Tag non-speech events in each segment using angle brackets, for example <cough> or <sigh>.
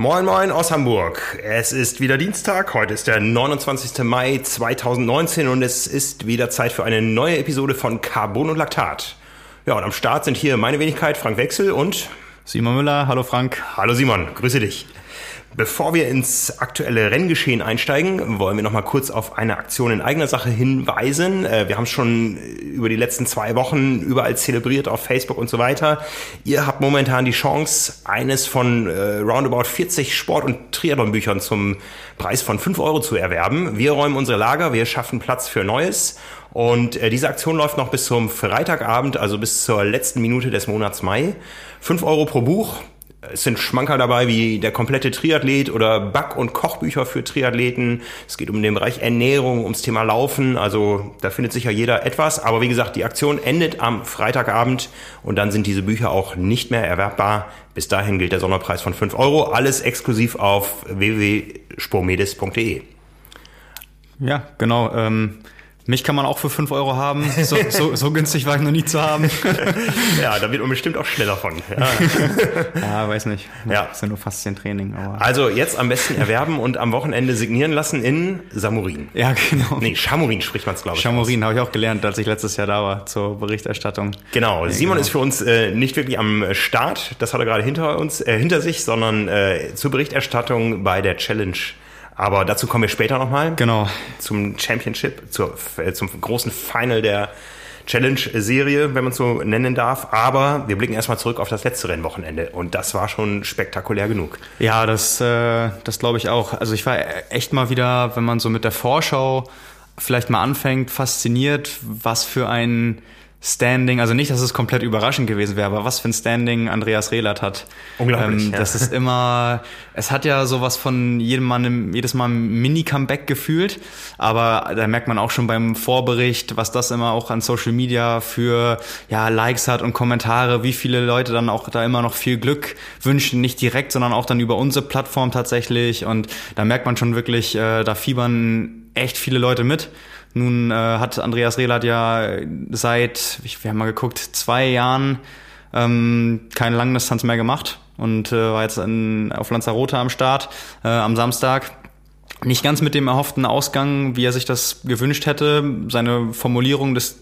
Moin Moin aus Hamburg. Es ist wieder Dienstag, heute ist der 29. Mai 2019 und es ist wieder Zeit für eine neue Episode von Carbon und Laktat. Ja, und am Start sind hier meine Wenigkeit Frank Wechsel und Simon Müller. Hallo Frank. Hallo Simon, grüße dich. Bevor wir ins aktuelle Renngeschehen einsteigen, wollen wir noch mal kurz auf eine Aktion in eigener Sache hinweisen. Äh, wir haben schon über die letzten zwei Wochen überall zelebriert auf Facebook und so weiter. Ihr habt momentan die Chance, eines von äh, roundabout 40 Sport- und Triathlon-Büchern zum Preis von 5 Euro zu erwerben. Wir räumen unsere Lager, wir schaffen Platz für Neues. Und äh, diese Aktion läuft noch bis zum Freitagabend, also bis zur letzten Minute des Monats Mai. 5 Euro pro Buch es sind Schmankerl dabei wie der komplette Triathlet oder Back- und Kochbücher für Triathleten. Es geht um den Bereich Ernährung, ums Thema Laufen. Also da findet sicher jeder etwas. Aber wie gesagt, die Aktion endet am Freitagabend und dann sind diese Bücher auch nicht mehr erwerbbar. Bis dahin gilt der Sonderpreis von 5 Euro. Alles exklusiv auf www.spormedis.de. Ja, genau. Ähm mich kann man auch für 5 Euro haben. So, so, so günstig war ich noch nie zu haben. <laughs> ja, da wird man bestimmt auch schneller von. Ja, <laughs> ja weiß nicht. Ja. Das ist ja nur Faszientraining. Aber. Also jetzt am besten erwerben und am Wochenende signieren lassen in Samurin. Ja, genau. Nee, Chamorin spricht man es, glaube ich. Chamorin habe ich auch gelernt, als ich letztes Jahr da war zur Berichterstattung. Genau. Ja, Simon genau. ist für uns äh, nicht wirklich am Start. Das hat er gerade hinter uns, äh, hinter sich, sondern äh, zur Berichterstattung bei der Challenge aber dazu kommen wir später nochmal. Genau. Zum Championship, zur, äh, zum großen Final der Challenge-Serie, wenn man so nennen darf. Aber wir blicken erstmal zurück auf das letzte Rennwochenende und das war schon spektakulär genug. Ja, das, äh, das glaube ich auch. Also ich war echt mal wieder, wenn man so mit der Vorschau vielleicht mal anfängt, fasziniert, was für ein Standing, also nicht, dass es komplett überraschend gewesen wäre, aber was für ein Standing Andreas Rehlert hat. Unglaublich. Ähm, ja. Das ist immer, es hat ja sowas von jedem Mal, jedes Mal ein Mini-Comeback gefühlt, aber da merkt man auch schon beim Vorbericht, was das immer auch an Social Media für ja, Likes hat und Kommentare, wie viele Leute dann auch da immer noch viel Glück wünschen, nicht direkt, sondern auch dann über unsere Plattform tatsächlich und da merkt man schon wirklich, äh, da fiebern echt viele Leute mit. Nun äh, hat Andreas Rehlert ja seit, ich, wir haben mal geguckt, zwei Jahren ähm, keine Langdistanz mehr gemacht und äh, war jetzt in, auf Lanzarote am Start äh, am Samstag. Nicht ganz mit dem erhofften Ausgang, wie er sich das gewünscht hätte. Seine Formulierung des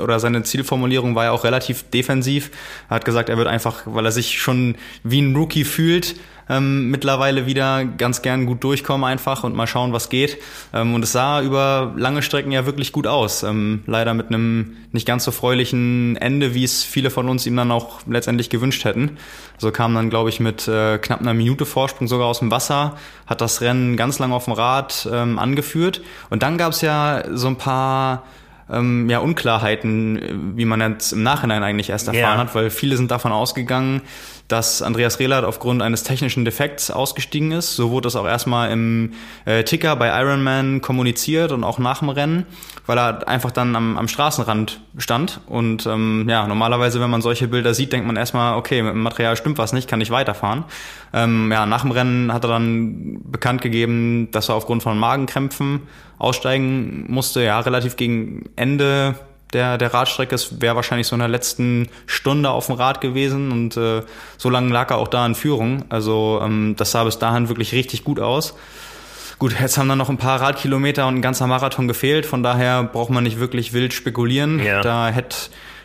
oder seine Zielformulierung war ja auch relativ defensiv. Er hat gesagt, er wird einfach, weil er sich schon wie ein Rookie fühlt, ähm, mittlerweile wieder ganz gern gut durchkommen einfach und mal schauen, was geht. Ähm, und es sah über lange Strecken ja wirklich gut aus. Ähm, leider mit einem nicht ganz so freulichen Ende, wie es viele von uns ihm dann auch letztendlich gewünscht hätten. So kam dann, glaube ich, mit äh, knapp einer Minute Vorsprung sogar aus dem Wasser, hat das Rennen ganz lang auf dem Rad ähm, angeführt. Und dann gab es ja so ein paar ähm, ja, Unklarheiten, wie man jetzt im Nachhinein eigentlich erst erfahren yeah. hat, weil viele sind davon ausgegangen, dass Andreas Rehlert aufgrund eines technischen Defekts ausgestiegen ist. So wurde das auch erstmal im äh, Ticker bei Ironman kommuniziert und auch nach dem Rennen, weil er einfach dann am, am Straßenrand stand. Und ähm, ja, normalerweise, wenn man solche Bilder sieht, denkt man erstmal, okay, mit dem Material stimmt was nicht, kann ich weiterfahren. Ähm, ja, nach dem Rennen hat er dann bekannt gegeben, dass er aufgrund von Magenkrämpfen aussteigen musste. Ja, relativ gegen Ende der, der Radstrecke. Es wäre wahrscheinlich so in der letzten Stunde auf dem Rad gewesen und äh, so lange lag er auch da in Führung. Also ähm, das sah bis dahin wirklich richtig gut aus. Gut, jetzt haben dann noch ein paar Radkilometer und ein ganzer Marathon gefehlt, von daher braucht man nicht wirklich wild spekulieren. Ja. Da hätte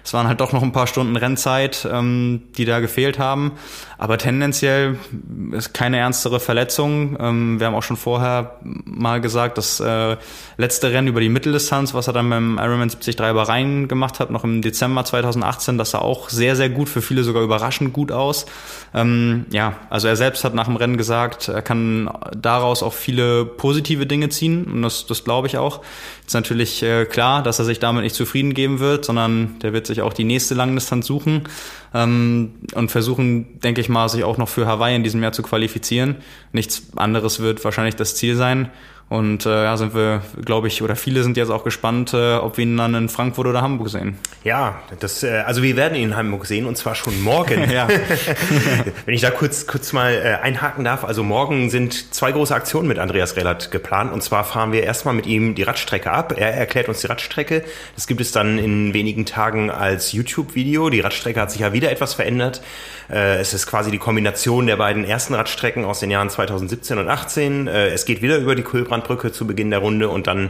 es waren halt doch noch ein paar Stunden Rennzeit, ähm, die da gefehlt haben. Aber tendenziell ist keine ernstere Verletzung. Ähm, wir haben auch schon vorher mal gesagt, das äh, letzte Rennen über die Mitteldistanz, was er dann beim Ironman 73 Bahrain gemacht hat, noch im Dezember 2018, das sah auch sehr, sehr gut, für viele sogar überraschend gut aus. Ähm, ja, also er selbst hat nach dem Rennen gesagt, er kann daraus auch viele positive Dinge ziehen und das, das glaube ich auch. Ist natürlich äh, klar, dass er sich damit nicht zufrieden geben wird, sondern der wird sich auch die nächste Langdistanz suchen ähm, und versuchen, denke ich mal, sich auch noch für Hawaii in diesem Jahr zu qualifizieren. Nichts anderes wird wahrscheinlich das Ziel sein. Und äh, ja, sind wir, glaube ich, oder viele sind jetzt auch gespannt, äh, ob wir ihn dann in Frankfurt oder Hamburg sehen. Ja, das, äh, also wir werden ihn in Hamburg sehen und zwar schon morgen. <laughs> ja. <laughs> Wenn ich da kurz, kurz mal äh, einhaken darf, also morgen sind zwei große Aktionen mit Andreas Rehlert geplant. Und zwar fahren wir erstmal mit ihm die Radstrecke ab. Er erklärt uns die Radstrecke. Das gibt es dann in wenigen Tagen als YouTube-Video. Die Radstrecke hat sich ja wieder etwas verändert. Äh, es ist quasi die Kombination der beiden ersten Radstrecken aus den Jahren 2017 und 18. Äh, es geht wieder über die Kulbrandbrücke zu Beginn der Runde und dann,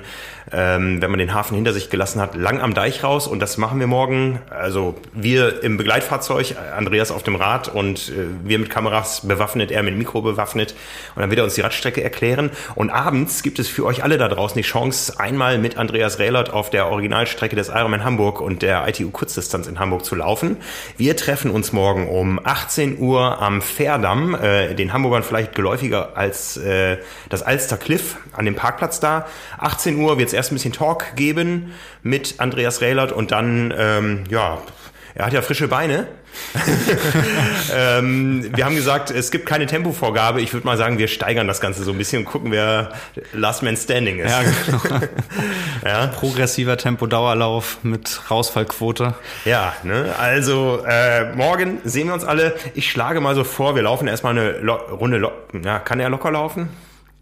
ähm, wenn man den Hafen hinter sich gelassen hat, lang am Deich raus. Und das machen wir morgen. Also wir im Begleitfahrzeug, Andreas auf dem Rad und äh, wir mit Kameras bewaffnet, er mit Mikro bewaffnet. Und dann wird er uns die Radstrecke erklären. Und abends gibt es für euch alle da draußen die Chance, einmal mit Andreas Rehlert auf der Originalstrecke des Ironman Hamburg und der ITU Kurzdistanz in Hamburg zu laufen. Wir treffen uns morgen um 18 Uhr am Fährdamm, äh, den Hamburgern vielleicht geläufiger als äh, das Alster Cliff an dem Parkplatz da. 18 Uhr wird es erst ein bisschen Talk geben mit Andreas Rehlert und dann, ähm, ja, er hat ja frische Beine. <laughs> ähm, wir haben gesagt, es gibt keine Tempovorgabe. Ich würde mal sagen, wir steigern das Ganze so ein bisschen und gucken, wer Last Man Standing ist. Ja, genau. <laughs> ja. Progressiver Tempodauerlauf mit Rausfallquote. Ja, ne? also äh, morgen sehen wir uns alle. Ich schlage mal so vor, wir laufen erstmal eine Lo Runde. Lo ja, kann er locker laufen?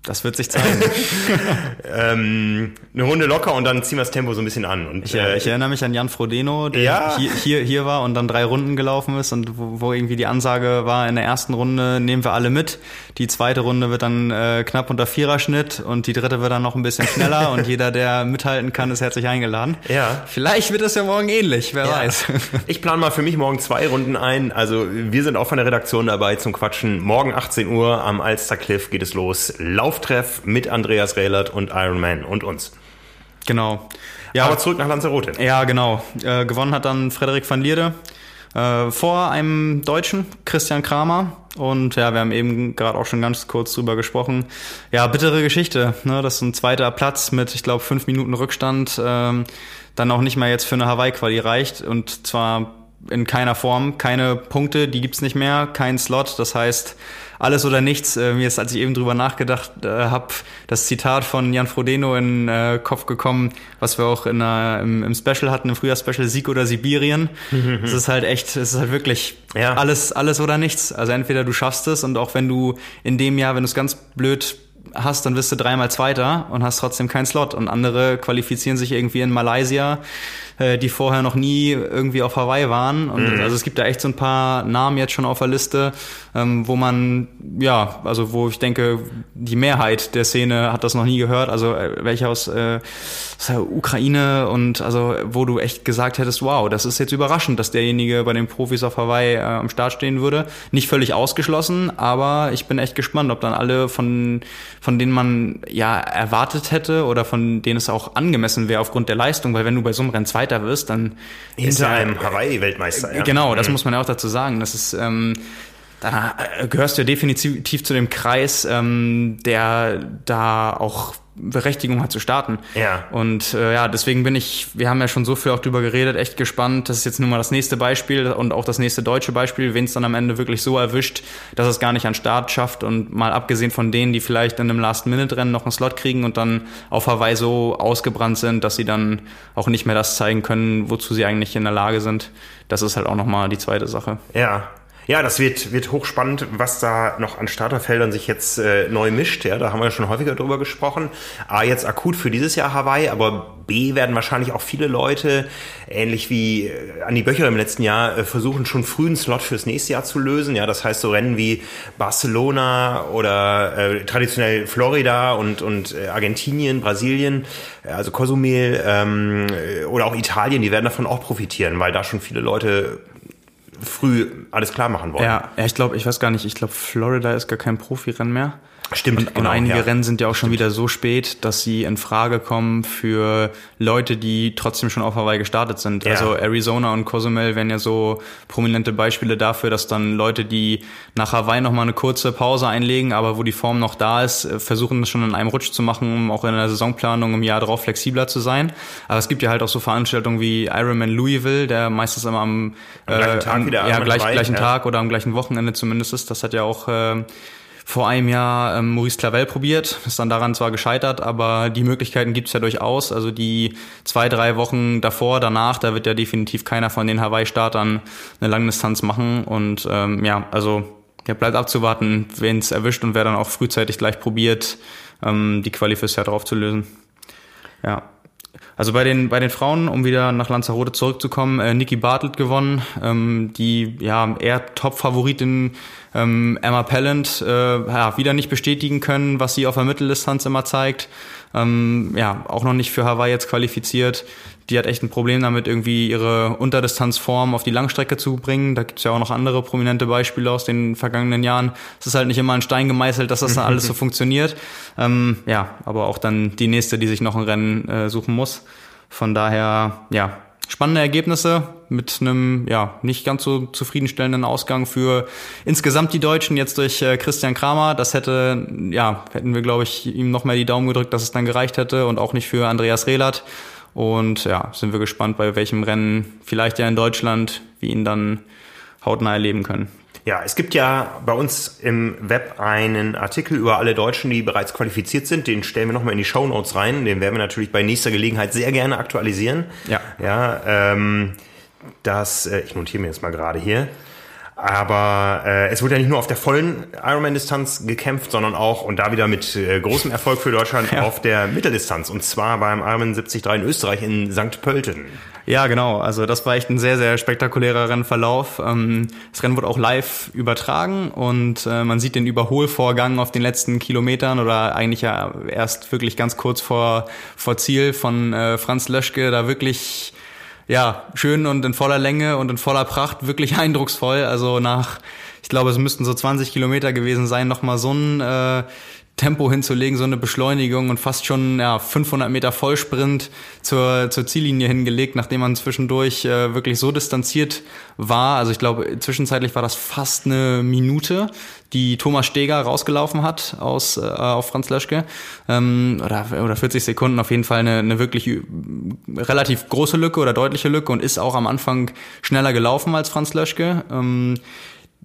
Das wird sich zeigen. <laughs> ähm, eine Runde locker und dann ziehen wir das Tempo so ein bisschen an. Und, ich, äh, ich erinnere mich an Jan Frodeno, der ja. hier, hier, hier war und dann drei Runden gelaufen ist und wo, wo irgendwie die Ansage war, in der ersten Runde nehmen wir alle mit. Die zweite Runde wird dann äh, knapp unter Viererschnitt und die dritte wird dann noch ein bisschen schneller und jeder, der mithalten kann, ist herzlich eingeladen. Ja. Vielleicht wird es ja morgen ähnlich, wer ja. weiß. <laughs> Ich plane mal für mich morgen zwei Runden ein. Also wir sind auch von der Redaktion dabei zum Quatschen. Morgen 18 Uhr am Alster Cliff geht es los. Lauf Auftreff mit Andreas Rehlert und Iron Man und uns. Genau. Ja, aber zurück nach Lanzarote. Ja, genau. Äh, gewonnen hat dann Frederik van Lierde äh, vor einem Deutschen, Christian Kramer. Und ja, wir haben eben gerade auch schon ganz kurz drüber gesprochen. Ja, bittere Geschichte. Ne? Das ist ein zweiter Platz mit, ich glaube, fünf Minuten Rückstand. Ähm, dann auch nicht mehr jetzt für eine Hawaii-Quali reicht. Und zwar in keiner Form, keine Punkte, die gibt's nicht mehr, kein Slot. Das heißt, alles oder nichts. Äh, mir ist, als ich eben drüber nachgedacht äh, habe, das Zitat von Jan Frodeno in äh, Kopf gekommen, was wir auch in einer, im, im Special hatten, im Frühjahrsspecial Sieg oder Sibirien. <laughs> Es ist halt echt, es ist halt wirklich ja. alles, alles oder nichts. Also entweder du schaffst es und auch wenn du in dem Jahr, wenn du es ganz blöd hast, dann wirst du dreimal Zweiter und hast trotzdem keinen Slot. Und andere qualifizieren sich irgendwie in Malaysia äh, die vorher noch nie irgendwie auf Hawaii waren. Und mhm. also es gibt da echt so ein paar Namen jetzt schon auf der Liste, ähm, wo man, ja, also wo ich denke, die Mehrheit der Szene hat das noch nie gehört. Also äh, welche aus, äh, aus der Ukraine und also wo du echt gesagt hättest, wow, das ist jetzt überraschend, dass derjenige bei den Profis auf Hawaii äh, am Start stehen würde. Nicht völlig ausgeschlossen, aber ich bin echt gespannt, ob dann alle von, von denen man ja erwartet hätte oder von denen es auch angemessen wäre aufgrund der Leistung, weil wenn du bei so einem Rennen Zweiter Zweiter wirst, dann hinter einem Hawaii-Weltmeister. Ja. Genau, das mhm. muss man ja auch dazu sagen. Das ist ähm, da gehörst du ja definitiv zu dem Kreis, ähm, der da auch Berechtigung hat zu starten. Ja. Und äh, ja, deswegen bin ich, wir haben ja schon so viel auch drüber geredet, echt gespannt. Das ist jetzt nun mal das nächste Beispiel und auch das nächste deutsche Beispiel, wen es dann am Ende wirklich so erwischt, dass es gar nicht an Start schafft und mal abgesehen von denen, die vielleicht in einem Last-Minute-Rennen noch einen Slot kriegen und dann auf Hawaii so ausgebrannt sind, dass sie dann auch nicht mehr das zeigen können, wozu sie eigentlich in der Lage sind. Das ist halt auch nochmal die zweite Sache. Ja, ja, das wird, wird hochspannend, was da noch an Starterfeldern sich jetzt äh, neu mischt. Ja, da haben wir schon häufiger drüber gesprochen. A, jetzt akut für dieses Jahr Hawaii, aber B, werden wahrscheinlich auch viele Leute, ähnlich wie äh, Andi Böcher im letzten Jahr, äh, versuchen schon früh einen Slot fürs nächste Jahr zu lösen. Ja, das heißt so Rennen wie Barcelona oder äh, traditionell Florida und, und äh, Argentinien, Brasilien, äh, also Cozumel ähm, oder auch Italien, die werden davon auch profitieren, weil da schon viele Leute früh alles klar machen wollen. Ja, ja ich glaube, ich weiß gar nicht, ich glaube, Florida ist gar kein Profirennen mehr. Stimmt. Und, genau, und einige ja. Rennen sind ja auch schon wieder so spät, dass sie in Frage kommen für Leute, die trotzdem schon auf Hawaii gestartet sind. Ja. Also Arizona und Cozumel wären ja so prominente Beispiele dafür, dass dann Leute, die nach Hawaii nochmal eine kurze Pause einlegen, aber wo die Form noch da ist, versuchen das schon in einem Rutsch zu machen, um auch in der Saisonplanung im Jahr darauf flexibler zu sein. Aber es gibt ja halt auch so Veranstaltungen wie Ironman Louisville, der meistens immer am, am gleichen Tag, äh, ja, gleich, gleichen. Tag oder am gleichen Wochenende zumindest ist. Das hat ja auch äh, vor einem Jahr ähm, Maurice Clavel probiert, ist dann daran zwar gescheitert, aber die Möglichkeiten gibt es ja durchaus. Also die zwei, drei Wochen davor, danach, da wird ja definitiv keiner von den Hawaii-Startern eine Langdistanz machen. Und ähm, ja, also ja, bleibt abzuwarten, wen es erwischt und wer dann auch frühzeitig gleich probiert, ähm, die Quali fürs Jahr drauf zu lösen. Ja. Also bei den, bei den Frauen, um wieder nach Lanzarote zurückzukommen, äh, Niki Bartelt gewonnen, ähm, die ja eher Top-Favoritin ähm, Emma Pellant äh, ja, wieder nicht bestätigen können, was sie auf der Mitteldistanz immer zeigt. Ähm, ja, auch noch nicht für Hawaii jetzt qualifiziert. Die hat echt ein Problem damit, irgendwie ihre Unterdistanzform auf die Langstrecke zu bringen. Da gibt's ja auch noch andere prominente Beispiele aus den vergangenen Jahren. Es ist halt nicht immer ein Stein gemeißelt, dass das dann alles so <laughs> funktioniert. Ähm, ja, aber auch dann die nächste, die sich noch ein Rennen äh, suchen muss. Von daher, ja, spannende Ergebnisse mit einem ja nicht ganz so zufriedenstellenden Ausgang für insgesamt die Deutschen jetzt durch äh, Christian Kramer. Das hätte ja hätten wir glaube ich ihm noch mehr die Daumen gedrückt, dass es dann gereicht hätte und auch nicht für Andreas Rehlert. Und ja, sind wir gespannt, bei welchem Rennen vielleicht ja in Deutschland wir ihn dann hautnah erleben können. Ja, es gibt ja bei uns im Web einen Artikel über alle Deutschen, die bereits qualifiziert sind. Den stellen wir nochmal in die Show Notes rein. Den werden wir natürlich bei nächster Gelegenheit sehr gerne aktualisieren. Ja. Ja, ähm, das, äh, ich notiere mir jetzt mal gerade hier. Aber äh, es wurde ja nicht nur auf der vollen Ironman-Distanz gekämpft, sondern auch, und da wieder mit äh, großem Erfolg für Deutschland, ja. auf der Mitteldistanz. Und zwar beim Ironman 73 in Österreich in St. Pölten. Ja, genau. Also das war echt ein sehr, sehr spektakulärer Rennverlauf. Ähm, das Rennen wurde auch live übertragen und äh, man sieht den Überholvorgang auf den letzten Kilometern oder eigentlich ja erst wirklich ganz kurz vor, vor Ziel von äh, Franz Löschke da wirklich ja, schön und in voller Länge und in voller Pracht, wirklich <laughs> eindrucksvoll. Also nach, ich glaube, es müssten so 20 Kilometer gewesen sein, nochmal so ein äh, Tempo hinzulegen, so eine Beschleunigung und fast schon ja, 500 Meter Vollsprint zur, zur Ziellinie hingelegt, nachdem man zwischendurch äh, wirklich so distanziert war. Also ich glaube, zwischenzeitlich war das fast eine Minute, die Thomas Steger rausgelaufen hat aus äh, auf Franz Löschke. Ähm, oder, oder 40 Sekunden, auf jeden Fall eine, eine wirklich relativ große Lücke oder deutliche Lücke und ist auch am Anfang schneller gelaufen als Franz Löschke. Ähm,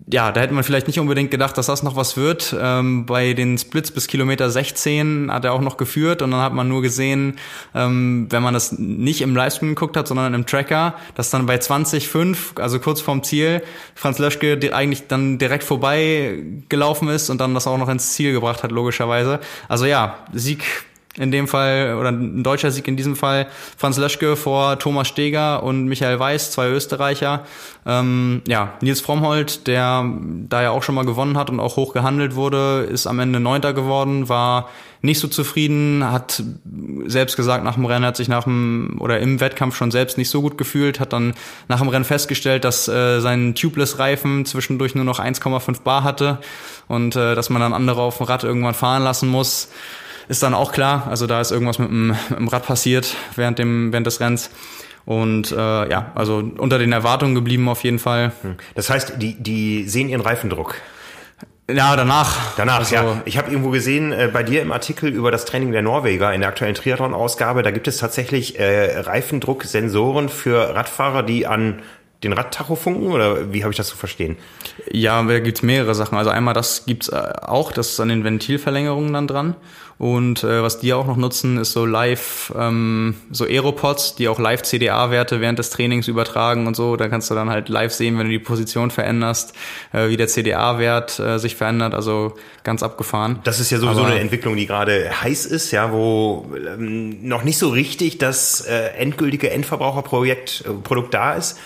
ja, da hätte man vielleicht nicht unbedingt gedacht, dass das noch was wird. Ähm, bei den Splits bis Kilometer 16 hat er auch noch geführt und dann hat man nur gesehen, ähm, wenn man das nicht im Livestream geguckt hat, sondern im Tracker, dass dann bei 20,5, also kurz vorm Ziel, Franz Löschke eigentlich dann direkt vorbei gelaufen ist und dann das auch noch ins Ziel gebracht hat, logischerweise. Also ja, Sieg in dem Fall, oder ein deutscher Sieg in diesem Fall, Franz Löschke vor Thomas Steger und Michael Weiß, zwei Österreicher. Ähm, ja, Nils Frommholt, der da ja auch schon mal gewonnen hat und auch hoch gehandelt wurde, ist am Ende Neunter geworden, war nicht so zufrieden, hat selbst gesagt, nach dem Rennen hat sich nach dem oder im Wettkampf schon selbst nicht so gut gefühlt, hat dann nach dem Rennen festgestellt, dass äh, sein Tubeless-Reifen zwischendurch nur noch 1,5 Bar hatte und äh, dass man dann andere auf dem Rad irgendwann fahren lassen muss ist dann auch klar. Also da ist irgendwas mit dem, mit dem Rad passiert während, dem, während des Rennens. Und äh, ja, also unter den Erwartungen geblieben auf jeden Fall. Hm. Das heißt, die, die sehen ihren Reifendruck. Ja, danach. Danach, also, ja. Ich habe irgendwo gesehen, äh, bei dir im Artikel über das Training der Norweger in der aktuellen Triathlon-Ausgabe, da gibt es tatsächlich äh, Reifendrucksensoren für Radfahrer, die an den Radtacho funken oder wie habe ich das zu verstehen? Ja, da gibt's mehrere Sachen. Also einmal das gibt's äh, auch, das ist an den Ventilverlängerungen dann dran. Und äh, was die auch noch nutzen, ist so Live, ähm, so Aeropods, die auch Live-CDA-Werte während des Trainings übertragen und so. Da kannst du dann halt live sehen, wenn du die Position veränderst, äh, wie der CDA-Wert äh, sich verändert. Also ganz abgefahren. Das ist ja sowieso Aber, eine Entwicklung, die gerade heiß ist, ja, wo ähm, noch nicht so richtig das äh, endgültige Endverbraucherprojekt äh, Produkt da ist.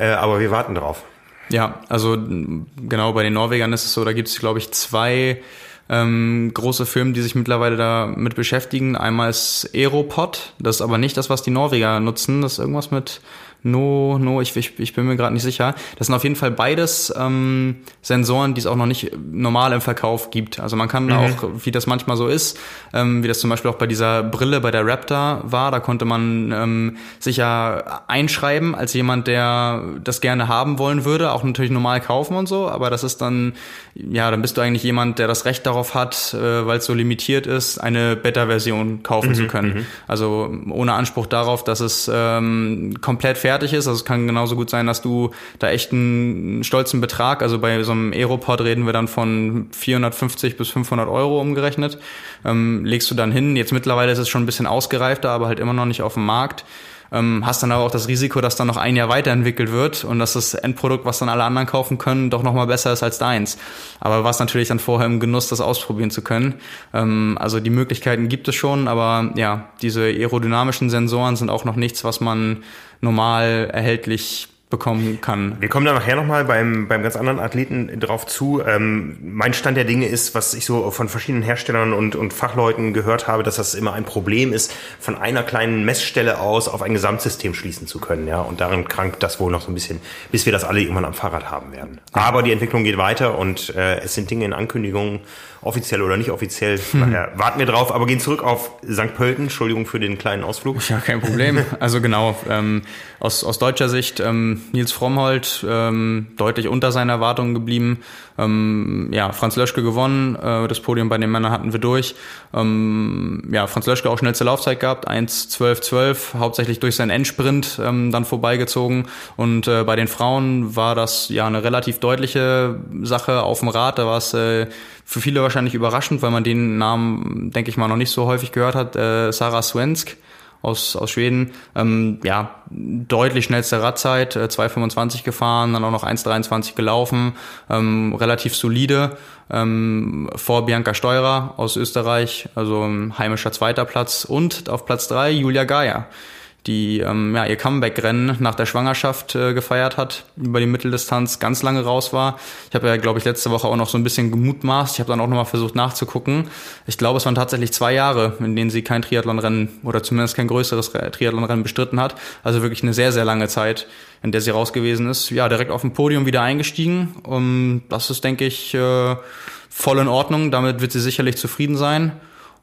Äh, aber wir warten drauf. Ja, also genau bei den Norwegern ist es so, da gibt es, glaube ich, zwei ähm, große Firmen, die sich mittlerweile damit beschäftigen. Einmal ist Aeropod, das ist aber nicht das, was die Norweger nutzen. Das ist irgendwas mit No, No, ich, ich, ich bin mir gerade nicht sicher. Das sind auf jeden Fall beides ähm, Sensoren, die es auch noch nicht normal im Verkauf gibt. Also man kann mhm. auch, wie das manchmal so ist, ähm, wie das zum Beispiel auch bei dieser Brille bei der Raptor war, da konnte man ähm, sich ja einschreiben als jemand, der das gerne haben wollen würde, auch natürlich normal kaufen und so, aber das ist dann, ja, dann bist du eigentlich jemand, der das Recht darauf hat, äh, weil es so limitiert ist, eine Beta-Version kaufen mhm, zu können. Mhm. Also ohne Anspruch darauf, dass es ähm, komplett fair fertig ist. Also es kann genauso gut sein, dass du da echt einen stolzen Betrag, also bei so einem Aeropod reden wir dann von 450 bis 500 Euro umgerechnet, ähm, legst du dann hin. Jetzt mittlerweile ist es schon ein bisschen ausgereifter, aber halt immer noch nicht auf dem Markt ähm, hast dann aber auch das Risiko, dass dann noch ein Jahr weiterentwickelt wird und dass das Endprodukt, was dann alle anderen kaufen können, doch nochmal besser ist als deins. Aber was natürlich dann vorher im Genuss, das ausprobieren zu können. Ähm, also die Möglichkeiten gibt es schon, aber ja, diese aerodynamischen Sensoren sind auch noch nichts, was man normal erhältlich bekommen kann. Wir kommen da nachher nochmal beim, beim ganz anderen Athleten drauf zu. Ähm, mein Stand der Dinge ist, was ich so von verschiedenen Herstellern und, und Fachleuten gehört habe, dass das immer ein Problem ist, von einer kleinen Messstelle aus auf ein Gesamtsystem schließen zu können. Ja, und darin krankt das wohl noch so ein bisschen, bis wir das alle irgendwann am Fahrrad haben werden. Ja. Aber die Entwicklung geht weiter und äh, es sind Dinge in Ankündigungen, offiziell oder nicht offiziell. Hm. Daher warten wir drauf, aber gehen zurück auf St. Pölten. Entschuldigung für den kleinen Ausflug. Ja, kein Problem. <laughs> Also genau, ähm, aus, aus deutscher Sicht, ähm, Nils Frommholt ähm, deutlich unter seinen Erwartungen geblieben. Ähm, ja, Franz Löschke gewonnen, äh, das Podium bei den Männern hatten wir durch. Ähm, ja, Franz Löschke auch schnellste Laufzeit gehabt, 1.12.12, hauptsächlich durch seinen Endsprint ähm, dann vorbeigezogen. Und äh, bei den Frauen war das ja eine relativ deutliche Sache auf dem Rad. Da war es äh, für viele wahrscheinlich überraschend, weil man den Namen, denke ich mal, noch nicht so häufig gehört hat. Äh, Sarah Svensk aus, aus Schweden. Ähm, ja, deutlich schnellste Radzeit, äh, 2,25 gefahren, dann auch noch 1,23 gelaufen, ähm, relativ solide. Ähm, vor Bianca Steurer aus Österreich, also ein heimischer zweiter Platz. Und auf Platz drei Julia Geier die ähm, ja, ihr Comeback-Rennen nach der Schwangerschaft äh, gefeiert hat, über die Mitteldistanz ganz lange raus war. Ich habe ja, glaube ich, letzte Woche auch noch so ein bisschen gemutmaßt. Ich habe dann auch nochmal versucht nachzugucken. Ich glaube, es waren tatsächlich zwei Jahre, in denen sie kein Triathlonrennen oder zumindest kein größeres Triathlonrennen bestritten hat. Also wirklich eine sehr, sehr lange Zeit, in der sie raus gewesen ist. Ja, direkt auf dem Podium wieder eingestiegen. Um, das ist, denke ich, äh, voll in Ordnung. Damit wird sie sicherlich zufrieden sein.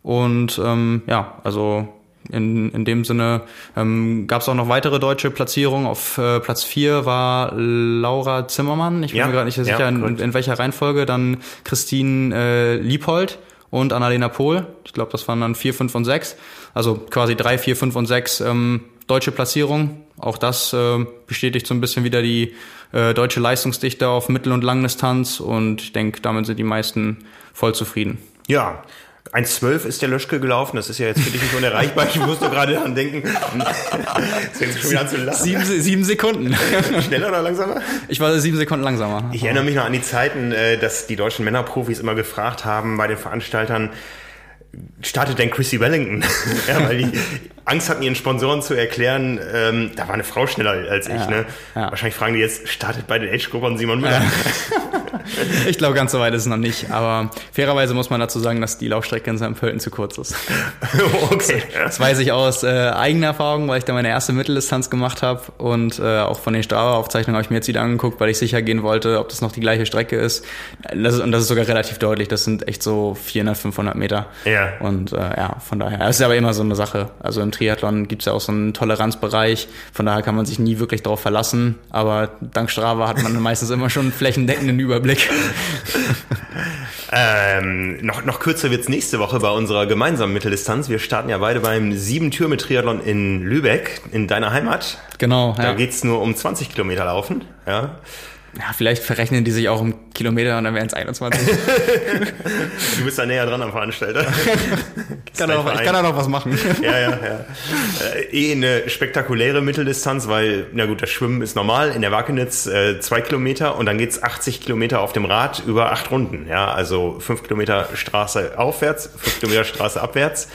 Und ähm, ja, also in, in dem Sinne ähm, gab es auch noch weitere deutsche Platzierungen. Auf äh, Platz vier war Laura Zimmermann. Ich bin ja, mir gerade nicht sicher, ja, in, in, welcher Reihenfolge. Dann Christine äh, Liebhold und Annalena Pohl. Ich glaube, das waren dann vier, fünf und sechs. Also quasi drei, vier, fünf und sechs ähm, deutsche Platzierungen. Auch das äh, bestätigt so ein bisschen wieder die äh, deutsche Leistungsdichte auf Mittel- und Langdistanz. Und ich denke, damit sind die meisten voll zufrieden. Ja, 1,12 ist der Löschke gelaufen, das ist ja jetzt für dich nicht unerreichbar. Ich musste gerade daran denken. Sieben, sieben Sekunden. Schneller oder langsamer? Ich war sieben Sekunden langsamer. Ich erinnere mich noch an die Zeiten, äh, dass die deutschen Männerprofis immer gefragt haben bei den Veranstaltern, startet denn Chrissy Wellington? <laughs> ja, weil die Angst hatten, ihren Sponsoren zu erklären, ähm, da war eine Frau schneller als ich. Ja, ne? Ja. Wahrscheinlich fragen die jetzt, startet bei den Age-Gruppern Simon Müller? <laughs> ich glaube, ganz so weit ist es noch nicht. Aber fairerweise muss man dazu sagen, dass die Laufstrecke in St. Pölten zu kurz ist. <laughs> okay. Das weiß ich aus äh, eigener Erfahrung, weil ich da meine erste Mitteldistanz gemacht habe. Und äh, auch von den Strava-Aufzeichnungen habe ich mir jetzt wieder angeguckt, weil ich sicher gehen wollte, ob das noch die gleiche Strecke ist. Das ist und das ist sogar relativ deutlich. Das sind echt so 400, 500 Meter. Ja. Und äh, ja, von daher. Es ist aber immer so eine Sache. Also im Triathlon gibt es ja auch so einen Toleranzbereich. Von daher kann man sich nie wirklich darauf verlassen. Aber dank Strava hat man <laughs> meistens immer schon einen flächendeckenden Überblick. <laughs> ähm, noch, noch kürzer wird's nächste Woche bei unserer gemeinsamen Mitteldistanz. Wir starten ja beide beim sieben Türme Triathlon in Lübeck, in deiner Heimat. Genau. Da ja. geht's nur um 20 Kilometer laufen. Ja. Ja, vielleicht verrechnen die sich auch um Kilometer und dann wären es 21. du bist da näher dran am Veranstalter. <laughs> ich, kann auch, ich kann auch noch was machen. <laughs> ja, ja, ja. Äh, eh eine spektakuläre Mitteldistanz, weil, na gut, das Schwimmen ist normal. In der Wakenitz äh, zwei Kilometer und dann geht's 80 Kilometer auf dem Rad über acht Runden. Ja, also fünf Kilometer Straße aufwärts, fünf Kilometer Straße abwärts.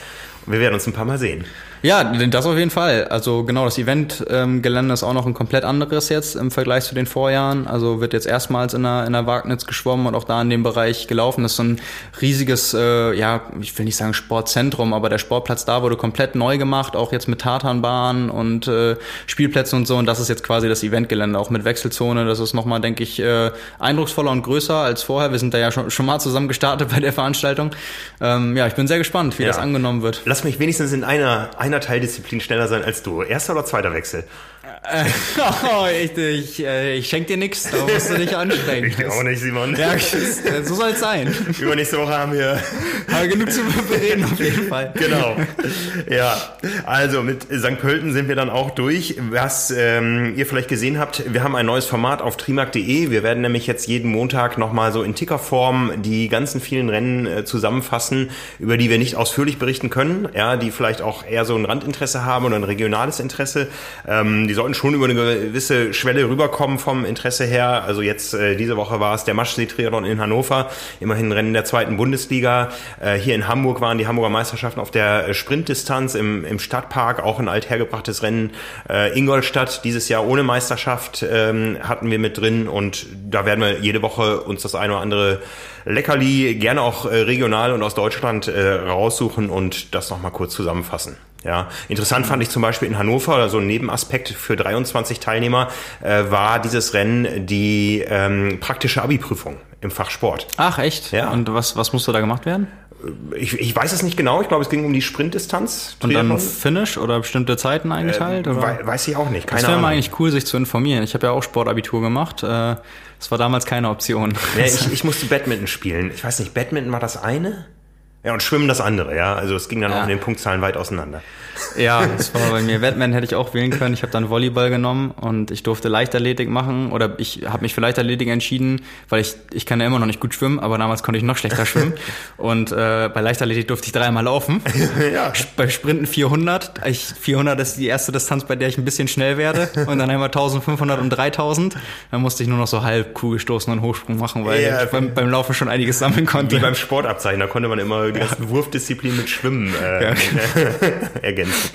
Wir werden uns ein paar Mal sehen. Ja, das auf jeden Fall. Also genau, das Eventgelände ist auch noch ein komplett anderes jetzt im Vergleich zu den Vorjahren. Also wird jetzt erstmals in der, in der Wagnitz geschwommen und auch da in dem Bereich gelaufen. Das ist so ein riesiges, äh, ja, ich will nicht sagen Sportzentrum, aber der Sportplatz da wurde komplett neu gemacht, auch jetzt mit Tatanbahn und äh, Spielplätzen und so. Und das ist jetzt quasi das Eventgelände, auch mit Wechselzone. Das ist nochmal, denke ich, äh, eindrucksvoller und größer als vorher. Wir sind da ja schon, schon mal zusammen gestartet <laughs> bei der Veranstaltung. Ähm, ja, ich bin sehr gespannt, wie ja. das angenommen wird. Lass mich wenigstens in einer, einer einer Teildisziplin schneller sein als du. Erster oder zweiter Wechsel? <laughs> oh, ich, ich, äh, ich schenke dir nichts, da musst du dich anstrengen. Ich auch nicht, Simon. Ja, so soll es sein. Übernächste Woche haben wir Aber genug zu bereden auf jeden Fall. Genau. Ja, also mit St. Pölten sind wir dann auch durch. Was ähm, ihr vielleicht gesehen habt, wir haben ein neues Format auf trimark.de. Wir werden nämlich jetzt jeden Montag nochmal so in Tickerform die ganzen vielen Rennen äh, zusammenfassen, über die wir nicht ausführlich berichten können, ja, die vielleicht auch eher so ein Randinteresse haben oder ein regionales Interesse. Ähm, die sollten schon über eine gewisse Schwelle rüberkommen vom Interesse her. Also jetzt äh, diese Woche war es der Maschsee-Triathlon in Hannover, immerhin Rennen der zweiten Bundesliga. Äh, hier in Hamburg waren die Hamburger Meisterschaften auf der äh, Sprintdistanz im, im Stadtpark, auch ein althergebrachtes Rennen. Äh, Ingolstadt dieses Jahr ohne Meisterschaft ähm, hatten wir mit drin und da werden wir jede Woche uns das eine oder andere Leckerli, gerne auch äh, regional und aus Deutschland äh, raussuchen und das nochmal kurz zusammenfassen. Ja, interessant fand ich zum Beispiel in Hannover, also ein Nebenaspekt für 23 Teilnehmer, äh, war dieses Rennen die ähm, praktische Abi-Prüfung im Fach Sport. Ach, echt? Ja. Und was, was musste da gemacht werden? Ich, ich weiß es nicht genau, ich glaube, es ging um die Sprintdistanz. Und dann. Finish oder bestimmte Zeiten eingeteilt? oder? Wei- weiß ich auch nicht, keine Das wäre mal eigentlich cool, sich zu informieren. Ich habe ja auch Sportabitur gemacht. äh, Das war damals keine Option. Ja, ich, <laughs> ich musste Badminton spielen. Ich weiß nicht, Badminton war das eine? Ja, und Schwimmen das andere, ja. Also es ging dann Ja. auch in den Punktzahlen weit auseinander. Ja, das war bei mir. Batman hätte ich auch wählen können. Ich habe dann Volleyball genommen und ich durfte Leichtathletik machen oder ich habe mich für Leichtathletik entschieden, weil ich ich kann ja immer noch nicht gut schwimmen, aber damals konnte ich noch schlechter schwimmen <laughs> und äh, bei Leichtathletik durfte ich dreimal laufen. <laughs> ja. Bei Sprinten 400. Ich, 400 ist die erste Distanz, bei der ich ein bisschen schnell werde und dann einmal 1500 und 3000. Dann musste ich nur noch so halb Kugelstoßen und Hochsprung machen, weil Ja, ich beim, beim Laufen schon einiges sammeln konnte. Wie beim Sportabzeichen, da konnte man immer die ganzen Wurfdisziplinen mit Schwimmen äh, Ja. <laughs> ergänzen.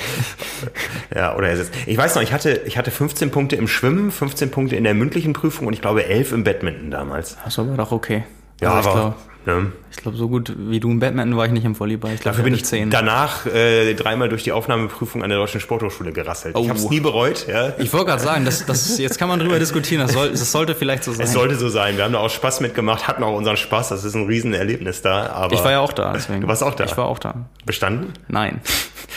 Ja, oder ersetzen. Ich weiß noch, ich hatte, ich hatte 15 Punkte im Schwimmen, 15 Punkte in der mündlichen Prüfung und ich glaube 11 im Badminton damals. Das war aber doch okay. Ja, Also aber ne, ich glaub, so gut wie du im Badminton war ich nicht im Volleyball. Ich glaub, dafür bin ich 10. danach äh, dreimal durch die Aufnahmeprüfung an der Deutschen Sporthochschule gerasselt. Ich Oh. habe es nie bereut. Ja. Ich wollte gerade sagen, das, das, jetzt kann man drüber <laughs> diskutieren. Das, soll, das sollte vielleicht so sein. Es sollte so sein. Wir haben da auch Spaß mitgemacht, hatten auch unseren Spaß. Das ist ein Riesenerlebnis da. Aber ich war ja auch da. Deswegen. Du warst auch da? Ich war auch da. bestanden? Nein.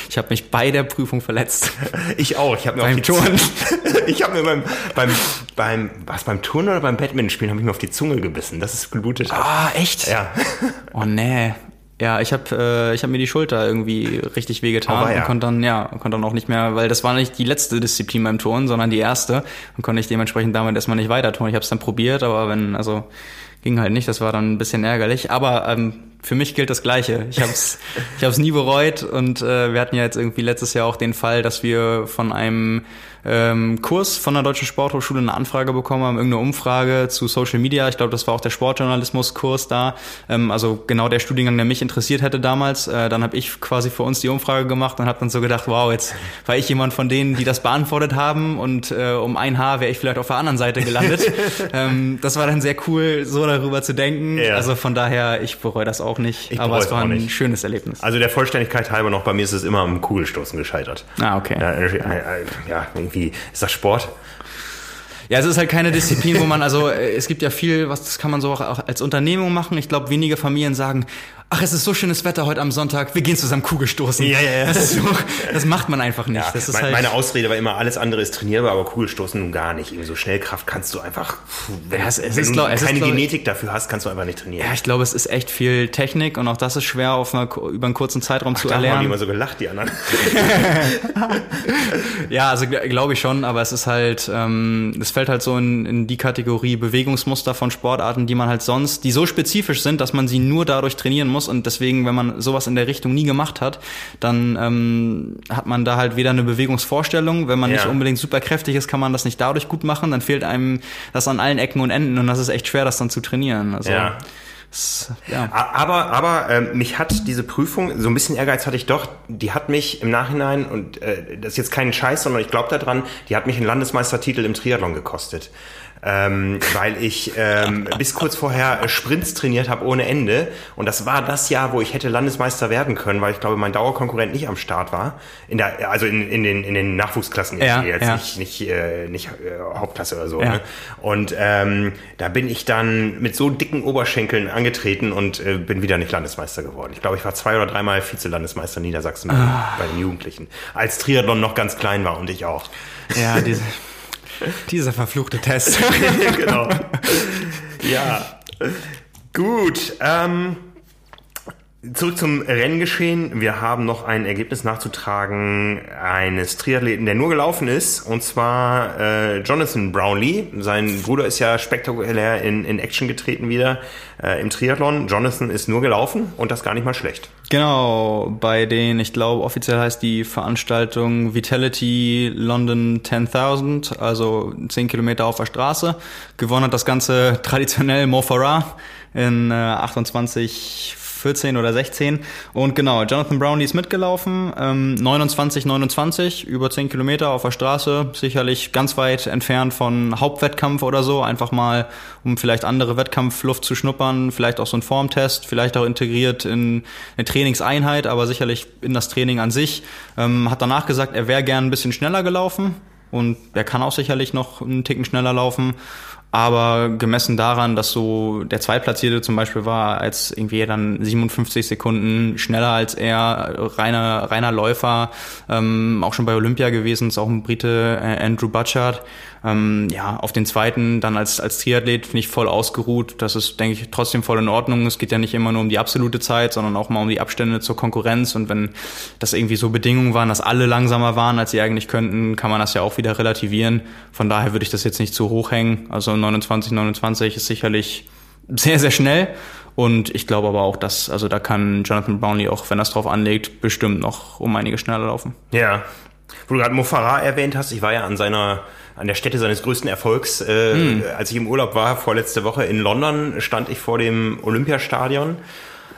Ich habe mich bei der Prüfung verletzt. Ich auch. Ich habe mir Beim auf die <laughs> ich habe mir beim beim beim was beim Turnen oder beim Badminton spielen habe ich mir auf die Zunge gebissen, dass es geblutet hat. Ah, echt? Ja. <laughs> Oh nee. Ja, ich habe äh, ich hab mir die Schulter irgendwie richtig wehgetan Aber ja. und konnte dann ja konnte dann auch nicht mehr, weil das war nicht die letzte Disziplin beim Turnen, sondern die erste und konnte ich dementsprechend damit erstmal nicht weiter turnen. Ich habe es dann probiert, aber wenn also ging halt nicht, das war dann ein bisschen ärgerlich. Aber ähm, für mich gilt das Gleiche. Ich habe es <laughs> ich hab's nie bereut und äh, wir hatten ja jetzt irgendwie letztes Jahr auch den Fall, dass wir von einem ähm, Kurs von der Deutschen Sporthochschule eine Anfrage bekommen haben, irgendeine Umfrage zu Social Media. Ich glaube, das war auch der Sportjournalismus-Kurs da. Ähm, also genau der Studiengang, der mich interessiert hätte damals. Äh, dann habe ich quasi für uns die Umfrage gemacht und habe dann so gedacht, wow, jetzt war ich jemand von denen, die das beantwortet haben und äh, um ein Haar wäre ich vielleicht auf der anderen Seite gelandet. <laughs> ähm, das war dann sehr cool, so darüber zu denken. Ja. Also von daher, ich bereue das auch nicht. Ich aber es war ein nicht. schönes Erlebnis. Also der Vollständigkeit halber noch, bei mir ist es immer am Kugelstoßen gescheitert. Ah, okay. Ja, äh, äh, ja irgendwie ist das Sport. Ja, es ist halt keine Disziplin, wo man, also äh, es gibt ja viel, was das kann man so auch, auch als Unternehmung machen. Ich glaube, wenige Familien sagen, ach, es ist so schönes Wetter heute am Sonntag, wir gehen zusammen Kugelstoßen. Ja, ja, ja. Das, ist so, das macht man einfach nicht. Ja, das ist mein, halt, meine Ausrede war immer, alles andere ist trainierbar, aber Kugelstoßen nun gar nicht. Irgendwie so Schnellkraft kannst du einfach, wenn, Ja, es- es wenn ist du ist keine glaub- Genetik dafür hast, kannst du einfach nicht trainieren. ja, ich glaube, es ist echt viel Technik und auch das ist schwer auf einer, über einen kurzen Zeitraum zu da haben die erlernen. immer so gelacht, die anderen. <laughs> Ja, also gl- glaube ich schon, aber es ist halt, ähm, es fällt halt so in, in die Kategorie Bewegungsmuster von Sportarten, die man halt sonst, die so spezifisch sind, dass man sie nur dadurch trainieren muss und deswegen, wenn man sowas in der Richtung nie gemacht hat, dann ähm, hat man da halt weder eine Bewegungsvorstellung, wenn man Ja. nicht unbedingt super kräftig ist, kann man das nicht dadurch gut machen, dann fehlt einem das an allen Ecken und Enden und das ist echt schwer, das dann zu trainieren. Also, Ja. ja. Aber, aber ähm, mich hat diese Prüfung, so ein bisschen Ehrgeiz hatte ich doch, die hat mich im Nachhinein, und äh, das ist jetzt kein Scheiß, sondern ich glaube daran, die hat mich einen Landesmeistertitel im Triathlon gekostet. Ähm, weil ich ähm, bis kurz vorher Sprints trainiert habe ohne Ende. Und das war das Jahr, wo ich hätte Landesmeister werden können, weil ich glaube, mein Dauerkonkurrent nicht am Start war. In der, also in, in, den, in den Nachwuchsklassen Ja, jetzt, ja. nicht, nicht, äh, nicht äh, Hauptklasse oder so. Ja. Ne? Und ähm, da bin ich dann mit so dicken Oberschenkeln angetreten und äh, bin wieder nicht Landesmeister geworden. Ich glaube, ich war zwei oder dreimal Vize-Landesmeister in Niedersachsen bei, Ah. bei den Jugendlichen. Als Triathlon noch ganz klein war und ich auch. Ja, diese, dieser verfluchte Test. <laughs> genau. Ja. Gut. Ähm, zurück zum Renngeschehen. Wir haben noch ein Ergebnis nachzutragen eines Triathleten, der nur gelaufen ist. Und zwar äh, Jonathan Brownlee. Sein Bruder ist ja spektakulär in, in Action getreten wieder äh, im Triathlon. Jonathan ist nur gelaufen und das gar nicht mal schlecht. Genau, bei den, ich glaube, offiziell heißt die Veranstaltung Vitality London 10.000, also 10 Kilometer auf der Straße. Gewonnen hat das Ganze traditionell Mo Farah in äh, 28 14 oder 16. Und genau, Jonathan Brownlee ist mitgelaufen. Ähm, 29, 29, über 10 Kilometer auf der Straße. Sicherlich ganz weit entfernt von Hauptwettkampf oder so. Einfach mal, um vielleicht andere Wettkampfluft zu schnuppern. Vielleicht auch so ein Formtest. Vielleicht auch integriert in eine Trainingseinheit, aber sicherlich in das Training an sich. Ähm, hat danach gesagt, er wäre gern ein bisschen schneller gelaufen. Und er kann auch sicherlich noch einen Ticken schneller laufen. Aber gemessen daran, dass so der Zweitplatzierte zum Beispiel war, als irgendwie dann 57 Sekunden schneller als er, reiner, reiner Läufer, ähm, auch schon bei Olympia gewesen, ist auch ein Brite, äh, Andrew Butchard. Ähm, ja, auf den zweiten dann als, als Triathlet finde ich voll ausgeruht. Das ist, denke ich, trotzdem voll in Ordnung. Es geht ja nicht immer nur um die absolute Zeit, sondern auch mal um die Abstände zur Konkurrenz. Und wenn das irgendwie so Bedingungen waren, dass alle langsamer waren, als sie eigentlich könnten, kann man das ja auch wieder relativieren. Von daher würde ich das jetzt nicht zu hoch hängen. Also 29, 29 ist sicherlich sehr, sehr schnell. Und ich glaube aber auch, dass, also da kann Jonathan Brownlee auch, wenn das drauf anlegt, bestimmt noch um einige schneller laufen. Ja. Wo du gerade Mofara erwähnt hast, ich war ja an seiner an der Stätte seines größten Erfolgs, äh, als ich im Urlaub war, vorletzte Woche in London, stand ich vor dem Olympiastadion.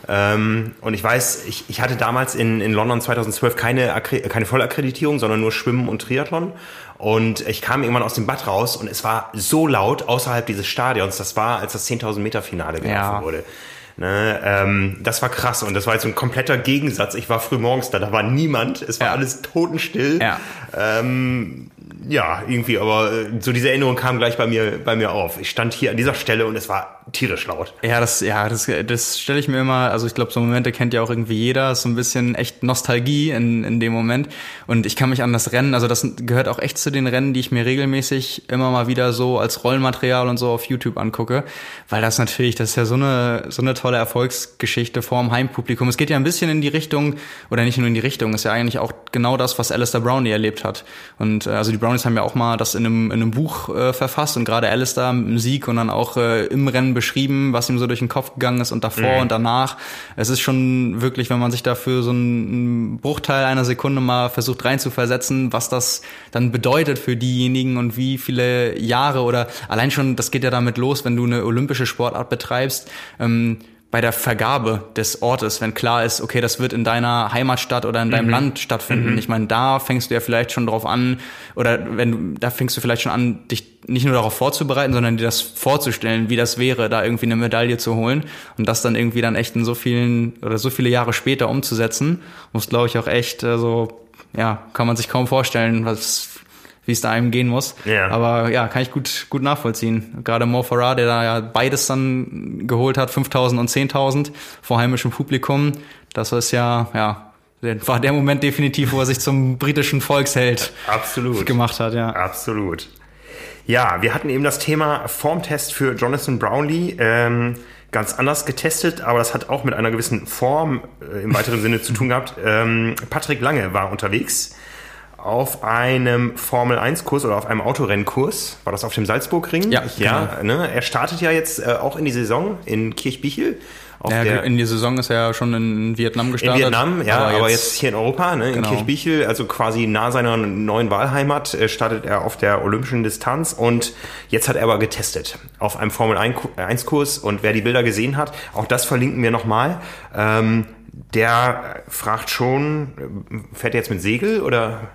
Ähm, und ich weiß, ich, ich hatte damals in, in London 2012 keine, Akkre keine Vollakkreditierung, sondern nur Schwimmen und Triathlon. Und ich kam irgendwann aus dem Bad raus und es war so laut außerhalb dieses Stadions. Das war, als das 10.000 Meter Finale gelaufen Ja. wurde. Ne, ähm, das war krass und das war jetzt so ein kompletter Gegensatz. Ich war früh morgens da, da war niemand, es war Ja. alles totenstill. Ja. Ähm, ja, irgendwie, aber äh, so diese Erinnerung kam gleich bei mir, bei mir auf. Ich stand hier an dieser Stelle und es war tierisch laut. Ja, das, ja, das, das stelle ich mir immer, also ich glaube, so Momente kennt ja auch irgendwie jeder, so ein bisschen echt Nostalgie in, in dem Moment. Und ich kann mich an das Rennen, also das gehört auch echt zu den Rennen, die ich mir regelmäßig immer mal wieder so als Rollmaterial und so auf YouTube angucke, weil das natürlich, das ist ja so eine, so eine tolle Erfolgsgeschichte vorm Heimpublikum. Es geht ja ein bisschen in die Richtung, oder nicht nur in die Richtung, ist ja eigentlich auch genau das, was Alistair Brownlee erlebt hat. Und äh, also die Brownies haben ja auch mal das in einem, in einem Buch äh, verfasst und gerade Alistair mit dem Sieg und dann auch äh, im Rennen beschrieben, was ihm so durch den Kopf gegangen ist und davor und danach. Es ist schon wirklich, wenn man sich dafür so einen Bruchteil einer Sekunde mal versucht reinzuversetzen, was das dann bedeutet für diejenigen und wie viele Jahre oder allein schon, das geht ja damit los, wenn du eine olympische Sportart betreibst, ähm, bei der Vergabe des Ortes, wenn klar ist, okay, das wird in deiner Heimatstadt oder in deinem Land stattfinden. Ich meine, da fängst du ja vielleicht schon drauf an, oder wenn du, da fängst du vielleicht schon an, dich nicht nur darauf vorzubereiten, sondern dir das vorzustellen, wie das wäre, da irgendwie eine Medaille zu holen und das dann irgendwie dann echt in so vielen oder so viele Jahre später umzusetzen, muss glaube ich auch echt, also ja, kann man sich kaum vorstellen, was wie es da einem gehen muss. Ja. Aber ja, kann ich gut, gut nachvollziehen. Gerade Mo Farah, der da ja beides dann geholt hat, 5000 und 10.000 vor heimischem Publikum. Das ist ja, ja, war der Moment definitiv, wo er sich zum britischen Volksheld Absolut. gemacht hat, ja. Absolut. Ja, wir hatten eben das Thema Formtest für Jonathan Brownlee. Ähm, ganz anders getestet, aber das hat auch mit einer gewissen Form äh, im weiteren Sinne zu tun gehabt. Ähm, Patrick Lange war unterwegs auf einem Formel 1 Kurs oder auf einem Autorennkurs. War das auf dem Salzburgring? Ja, ja ne? Er startet ja jetzt äh, auch in die Saison in Kirchbichel. Ja der, in die Saison ist er ja schon in Vietnam in gestartet. Vietnam, ja, aber jetzt, hier in Europa, ne, in Genau. Kirchbichel, also quasi nah seiner neuen Wahlheimat, äh, startet er auf der olympischen Distanz und jetzt hat er aber getestet auf einem Formel 1 Kurs und wer die Bilder gesehen hat, auch das verlinken wir nochmal, ähm, der fragt schon, äh, fährt er jetzt mit Segel oder?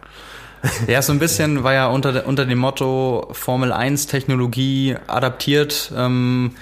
<laughs> Ja, so ein bisschen war ja unter, unter dem Motto Formel 1 Technologie adaptiert. Ähm,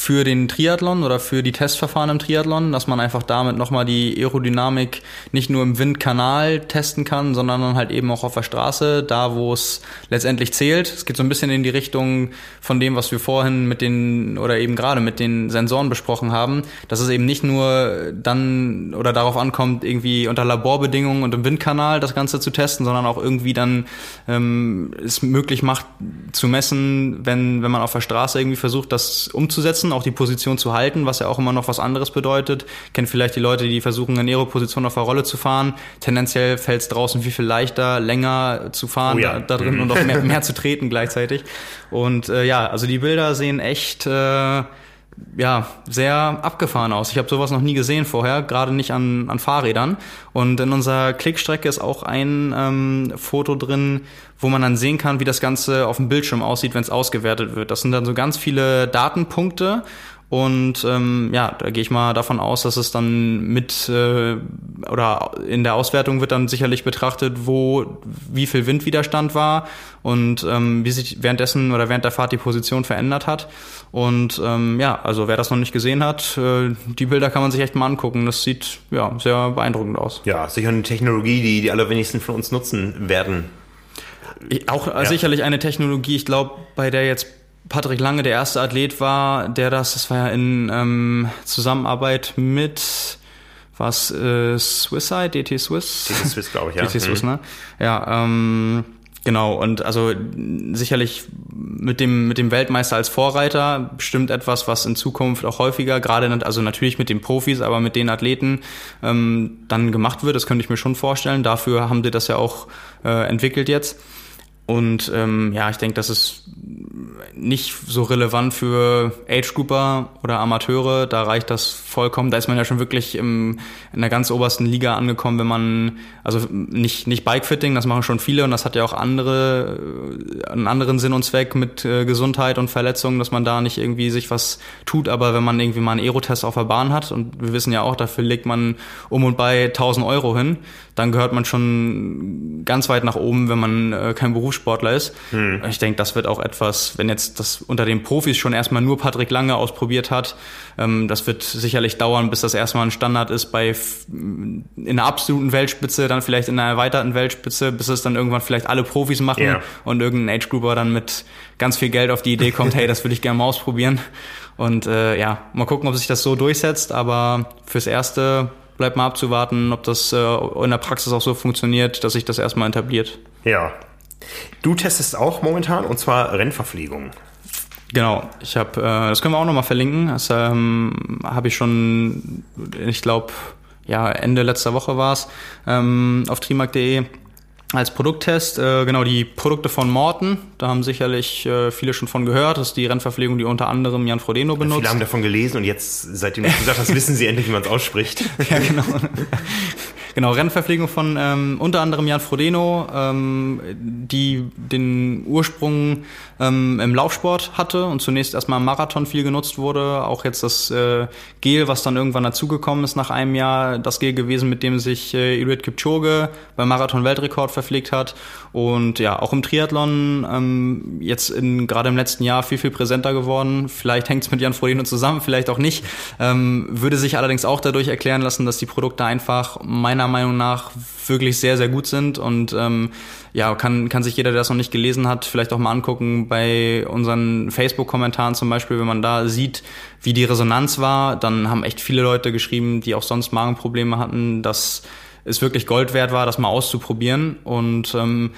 für den Triathlon oder für die Testverfahren im Triathlon, dass man einfach damit nochmal die Aerodynamik nicht nur im Windkanal testen kann, sondern dann halt eben auch auf der Straße, da wo es letztendlich zählt. Es geht so ein bisschen in die Richtung von dem, was wir vorhin mit den oder eben gerade mit den Sensoren besprochen haben, dass es eben nicht nur dann oder darauf ankommt, irgendwie unter Laborbedingungen und im Windkanal das Ganze zu testen, sondern auch irgendwie dann ähm, es möglich macht zu messen, wenn, wenn man auf der Straße irgendwie versucht, das umzusetzen auch die Position zu halten, was ja auch immer noch was anderes bedeutet. Kennt vielleicht die Leute, die versuchen, in ihre Position auf der Rolle zu fahren. Tendenziell fällt es draußen viel, viel leichter, länger zu fahren oh ja. da, da, drin mhm. und auch mehr, mehr <laughs> zu treten gleichzeitig. Und äh, ja, also die Bilder sehen echt... Äh, ja, sehr abgefahren aus. Ich habe sowas noch nie gesehen vorher, gerade nicht an, an Fahrrädern. Und in unserer Klickstrecke ist auch ein ähm, Foto drin, wo man dann sehen kann, wie das Ganze auf dem Bildschirm aussieht, wenn es ausgewertet wird. Das sind dann so ganz viele Datenpunkte und ähm, ja, da gehe ich mal davon aus, dass es dann mit äh, oder in der Auswertung wird dann sicherlich betrachtet, wo wie viel Windwiderstand war und ähm, wie sich währenddessen oder während der Fahrt die Position verändert hat. Und ähm, ja, also wer das noch nicht gesehen hat, äh, die Bilder kann man sich echt mal angucken. Das sieht ja sehr beeindruckend aus. Ja, sicher eine Technologie, die die allerwenigsten von uns nutzen werden. Auch ja. sicherlich eine Technologie, ich glaube, bei der jetzt Patrick Lange der erste Athlet war, der das, das war ja in ähm, Zusammenarbeit mit was äh, Swisside, DT Swiss? DT Swiss, glaube ich, ja. DT Swiss, mhm. ne? Ja, ähm, genau. Und also sicherlich mit dem mit dem Weltmeister als Vorreiter bestimmt etwas, was in Zukunft auch häufiger, gerade also natürlich mit den Profis, aber mit den Athleten ähm, dann gemacht wird. Das könnte ich mir schon vorstellen. Dafür haben sie das ja auch äh, entwickelt jetzt. Und ähm, ja, ich denke, das ist nicht so relevant für Age-Grouper oder Amateure. Da reicht das vollkommen. Da ist man ja schon wirklich im, in der ganz obersten Liga angekommen, wenn man, also nicht, nicht Bikefitting, das machen schon viele und das hat ja auch andere, einen anderen Sinn und Zweck mit äh, Gesundheit und Verletzungen, dass man da nicht irgendwie sich was tut. Aber wenn man irgendwie mal einen Aerotest auf der Bahn hat und wir wissen ja auch, dafür legt man um und bei 1000 Euro hin, dann gehört man schon ganz weit nach oben, wenn man äh, kein Berufssportler ist. Hm. Ich denke, das wird auch etwas, wenn jetzt das unter den Profis schon erstmal nur Patrick Lange ausprobiert hat, ähm, das wird sicherlich dauern, bis das erstmal ein Standard ist bei in der absoluten Weltspitze, dann vielleicht in einer erweiterten Weltspitze, bis es dann irgendwann vielleicht alle Profis machen yeah. und irgendein Age-Grouper dann mit ganz viel Geld auf die Idee kommt, <laughs> hey, das würde ich gerne mal ausprobieren. Und äh, ja, mal gucken, ob sich das so durchsetzt, aber fürs Erste bleibt mal abzuwarten, ob das äh, in der Praxis auch so funktioniert, dass sich das erstmal etabliert. Ja. Du testest auch momentan und zwar Rennverpflegung. Genau, ich habe, äh, das können wir auch nochmal verlinken. Das ähm, habe ich schon, ich glaube, ja Ende letzter Woche war es, ähm, auf trimark.de als Produkttest, äh, genau, die Produkte von Morten, da haben sicherlich äh, viele schon von gehört. Das ist die Rennverpflegung, die unter anderem Jan Frodeno benutzt. viele haben davon gelesen und jetzt, seitdem du gesagt hast, wissen sie endlich, wie man es ausspricht. <laughs> ja, genau. <laughs> genau, Rennverpflegung von ähm, unter anderem Jan Frodeno, ähm, die den Ursprung ähm, im Laufsport hatte und zunächst erstmal im Marathon viel genutzt wurde. Auch jetzt das äh, Gel, was dann irgendwann dazugekommen ist nach einem Jahr, das Gel gewesen, mit dem sich äh, Eliud Kipchoge beim Marathon-Weltrekord verpflegt hat. Und ja, auch im Triathlon ähm, jetzt in, gerade im letzten Jahr viel, viel präsenter geworden. Vielleicht hängt es mit Jan Frodeno zusammen, vielleicht auch nicht. Ähm, würde sich allerdings auch dadurch erklären lassen, dass die Produkte einfach meiner Meinung nach wirklich sehr, sehr gut sind und ähm, ja, kann, kann sich jeder, der das noch nicht gelesen hat, vielleicht auch mal angucken bei unseren Facebook-Kommentaren zum Beispiel, wenn man da sieht, wie die Resonanz war, dann haben echt viele Leute geschrieben, die auch sonst Magenprobleme hatten, dass es wirklich Gold wert war, das mal auszuprobieren. Und ähm,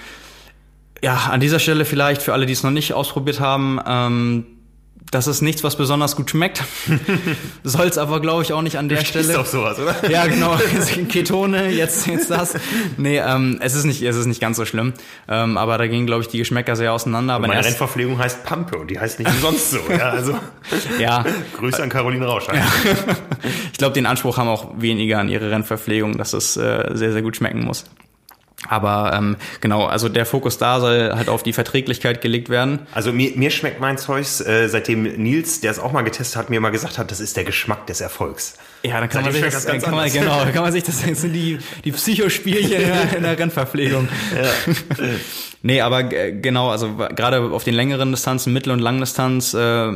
ja, an dieser Stelle vielleicht für alle, die es noch nicht ausprobiert haben, ähm, das ist nichts, was besonders gut schmeckt. <laughs> Soll es aber, glaube ich, auch nicht an der du Stelle. auf sowas, oder? Ja, genau. <laughs> Ketone, jetzt, jetzt das. Nee, ähm, es ist nicht, es ist nicht ganz so schlimm. Ähm, aber da gehen, glaube ich, die Geschmäcker sehr auseinander. Aber meine Rennverpflegung heißt Pampe und die heißt nicht umsonst so. Ja, also. <laughs> ja. Grüße an Caroline Rausch. Ja. ich glaube, den Anspruch haben auch weniger an ihre Rennverpflegung, dass es äh, sehr, sehr gut schmecken muss. Aber ähm, genau, also der Fokus da soll halt auf die Verträglichkeit gelegt werden. Also mir, mir schmeckt mein Zeugs, äh, seitdem Nils, der es auch mal getestet hat, mir mal gesagt hat, das ist der Geschmack des Erfolgs. Ja, dann kann man sich das, das kann man, genau, kann man sich das, das sind die, die Psychospielchen in der, in der Rennverpflegung. Ja. nee, aber genau, also gerade auf den längeren Distanzen, Mittel- und Langdistanz, äh,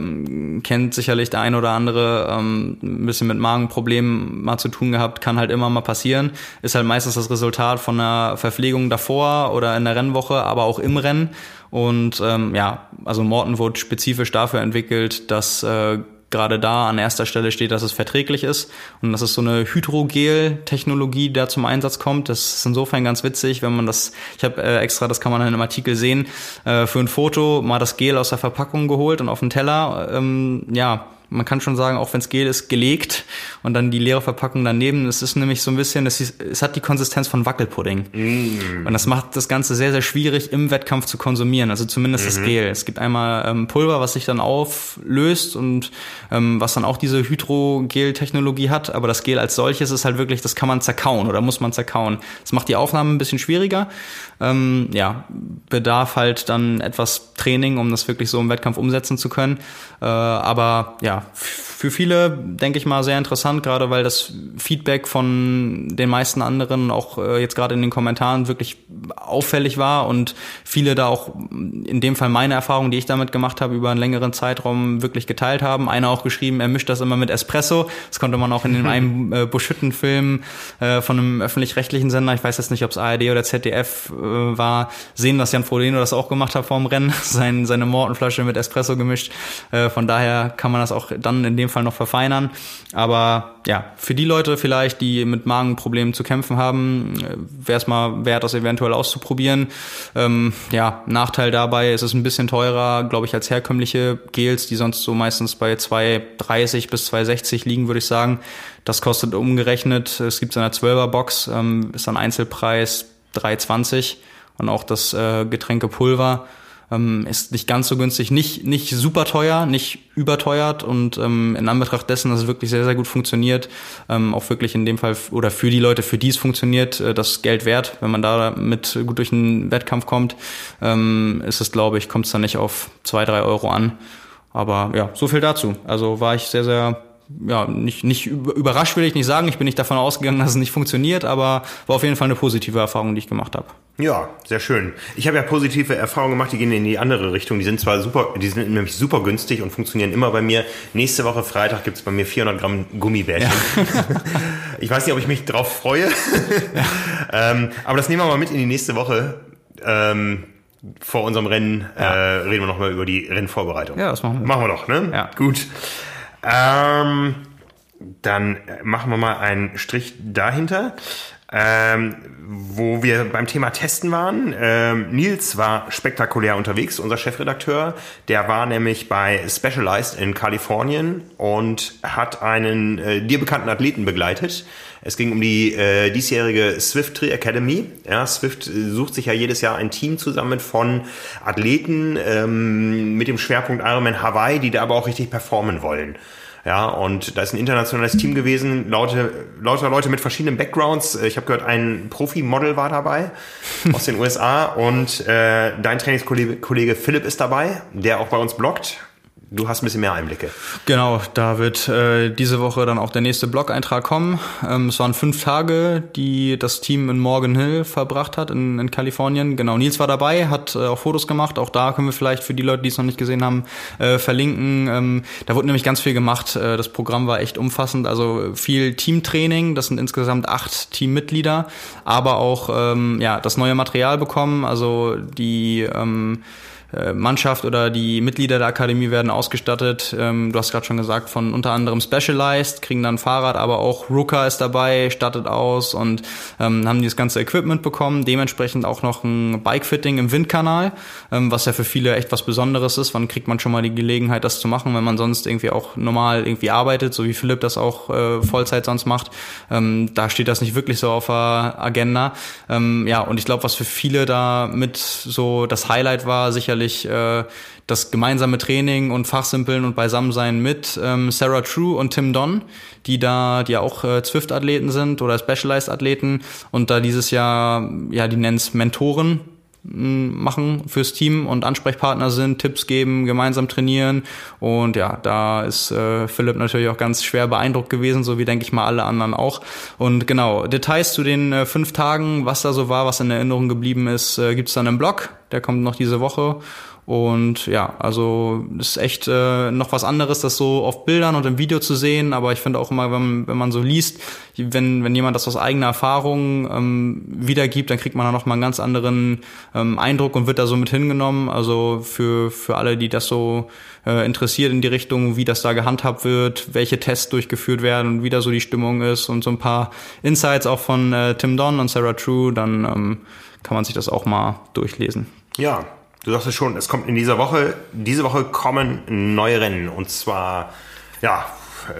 kennt sicherlich der ein oder andere ähm, ein bisschen mit Magenproblemen mal zu tun gehabt, kann halt immer mal passieren. Ist halt meistens das Resultat von einer Verpflegung davor oder in der Rennwoche, aber auch im Rennen. Und ähm, ja, also Morton wurde spezifisch dafür entwickelt, dass äh, gerade da an erster Stelle steht, dass es verträglich ist und dass es so eine Hydrogel-Technologie da zum Einsatz kommt. Das ist insofern ganz witzig, wenn man das, ich habe äh, extra, das kann man in einem Artikel sehen, äh, für ein Foto mal das Gel aus der Verpackung geholt und auf den Teller, ähm, ja, man kann schon sagen, auch wenn es Gel ist, gelegt und dann die leere Verpackung daneben. Es ist nämlich so ein bisschen, es, ist, es hat die Konsistenz von Wackelpudding. Mm. Und das macht das Ganze sehr, sehr schwierig im Wettkampf zu konsumieren. Also zumindest mhm. das Gel. Es gibt einmal ähm, Pulver, was sich dann auflöst und ähm, was dann auch diese Hydrogel-Technologie hat. Aber das Gel als solches ist halt wirklich, das kann man zerkauen oder muss man zerkauen. Das macht die Aufnahme ein bisschen schwieriger. Ähm, ja, bedarf halt dann etwas Training, um das wirklich so im Wettkampf umsetzen zu können. Äh, aber ja, für viele, denke ich mal, sehr interessant, gerade weil das Feedback von den meisten anderen auch äh, jetzt gerade in den Kommentaren wirklich auffällig war und viele da auch in dem Fall meine Erfahrungen, die ich damit gemacht habe, über einen längeren Zeitraum wirklich geteilt haben. Einer auch geschrieben, er mischt das immer mit Espresso. Das konnte man auch in dem <laughs> einen äh, Buschhütten-Film äh, von einem öffentlich-rechtlichen Sender, ich weiß jetzt nicht, ob es ARD oder ZDF äh, war, sehen, dass Jan Frodeno das auch gemacht hat vorm Rennen, <laughs> sein, seine Mortenflasche mit Espresso gemischt. Äh, von daher kann man das auch dann in dem Fall noch verfeinern. Aber ja, für die Leute vielleicht, die mit Magenproblemen zu kämpfen haben, äh, wäre es mal wert, das eventuell auszuprobieren. Ähm, ja, Nachteil dabei ist es ein bisschen teurer, glaube ich, als herkömmliche Gels, die sonst so meistens bei 2,30 bis 2,60 liegen, würde ich sagen. Das kostet umgerechnet, es gibt es in einer 12er Box, ähm, ist ein Einzelpreis 3,20 und auch das äh, Getränkepulver ähm, ist nicht ganz so günstig, nicht, nicht super teuer, nicht überteuert und ähm, in Anbetracht dessen, dass es wirklich sehr, sehr gut funktioniert, ähm, auch wirklich in dem Fall oder für die Leute, für die es funktioniert, äh, das Geld wert. Wenn man da mit gut durch den Wettkampf kommt, ähm, ist es, glaube ich, kommt es dann nicht auf zwei, drei Euro an. Aber ja, so viel dazu. Also war ich sehr, sehr ja, nicht, nicht überrascht will ich nicht sagen. Ich bin nicht davon ausgegangen, dass es nicht funktioniert, aber war auf jeden Fall eine positive Erfahrung, die ich gemacht habe. Ja, sehr schön. Ich habe ja positive Erfahrungen gemacht, die gehen in die andere Richtung. Die sind zwar super, die sind nämlich super günstig und funktionieren immer bei mir. Nächste Woche Freitag gibt's bei mir 400 Gramm Gummibärchen. Ja. <laughs> ich weiß nicht, ob ich mich drauf freue. Ja. ähm, aber das nehmen wir mal mit in die nächste Woche. Ähm, vor unserem Rennen ja. äh, reden wir nochmal über die Rennvorbereitung. Ja, das machen wir. Machen wir doch, ne? Ja. Gut. Ähm, dann machen wir mal einen Strich dahinter. Ähm, wo wir beim Thema Testen waren. Ähm, Nils war spektakulär unterwegs, unser Chefredakteur. Der war nämlich bei Specialized in Kalifornien und hat einen äh, dir bekannten Athleten begleitet. Es ging um die äh, diesjährige Swift Tree Academy. Ja, Swift sucht sich ja jedes Jahr ein Team zusammen von Athleten ähm, mit dem Schwerpunkt Ironman Hawaii, die da aber auch richtig performen wollen. Ja, und da ist ein internationales Team gewesen, lauter, lauter Leute mit verschiedenen Backgrounds. Ich habe gehört, ein Profi-Model war dabei <laughs> aus den USA und äh, dein Trainingskollege Philipp ist dabei, der auch bei uns bloggt. Du hast ein bisschen mehr Einblicke. Genau, da wird äh, diese Woche dann auch der nächste Blog-Eintrag kommen. Ähm, es waren fünf Tage, die das Team in Morgan Hill verbracht hat, in, in Kalifornien. Genau, Nils war dabei, hat äh, auch Fotos gemacht. Auch da können wir vielleicht für die Leute, die es noch nicht gesehen haben, äh, verlinken. Ähm, da wurde nämlich ganz viel gemacht. Äh, das Programm war echt umfassend. Also viel Teamtraining, das sind insgesamt acht Teammitglieder, aber auch ähm, ja das neue Material bekommen. Also die ähm, äh, Mannschaft oder die Mitglieder der Akademie werden ausgestattet. Ähm, du hast gerade schon gesagt, von unter anderem Specialized, kriegen dann Fahrrad, aber auch Ruka ist dabei, stattet aus und ähm, haben dieses ganze Equipment bekommen. Dementsprechend auch noch ein Bikefitting im Windkanal, ähm, was ja für viele echt was Besonderes ist. Wann kriegt man schon mal die Gelegenheit, das zu machen, wenn man sonst irgendwie auch normal irgendwie arbeitet, so wie Philipp das auch äh, Vollzeit sonst macht. Ähm, da steht das nicht wirklich so auf der Agenda. Ähm, ja, und ich glaube, was für viele da mit so das Highlight war, sicherlich sicherlich äh, das gemeinsame Training und Fachsimpeln und Beisammensein mit ähm, Sarah True und Tim Don, die da, die ja auch äh, Zwift-Athleten sind oder Specialized-Athleten und da dieses Jahr, ja, die nennen es Mentoren machen fürs Team und Ansprechpartner sind, Tipps geben, gemeinsam trainieren. Und ja, da ist äh, Philipp natürlich auch ganz schwer beeindruckt gewesen, so wie denke ich mal alle anderen auch. Und genau, Details zu den äh, fünf Tagen, was da so war, was in Erinnerung geblieben ist, äh, gibt's dann im Blog. Der kommt noch diese Woche. Und ja, also ist echt äh, noch was anderes, das so auf Bildern und im Video zu sehen. Aber ich finde auch immer, wenn, wenn man so liest, wenn, wenn jemand das aus eigener Erfahrung ähm, wiedergibt, dann kriegt man da noch mal einen ganz anderen ähm, Eindruck und wird da so mit hingenommen. Also für, für alle, die das so äh, interessiert in die Richtung, wie das da gehandhabt wird, welche Tests durchgeführt werden und wie da so die Stimmung ist und so ein paar Insights auch von äh, Tim Don und Sarah True, dann ähm, kann man sich das auch mal durchlesen. Ja, du sagst es schon, es kommt in dieser Woche, diese Woche kommen neue Rennen und zwar, ja, äh,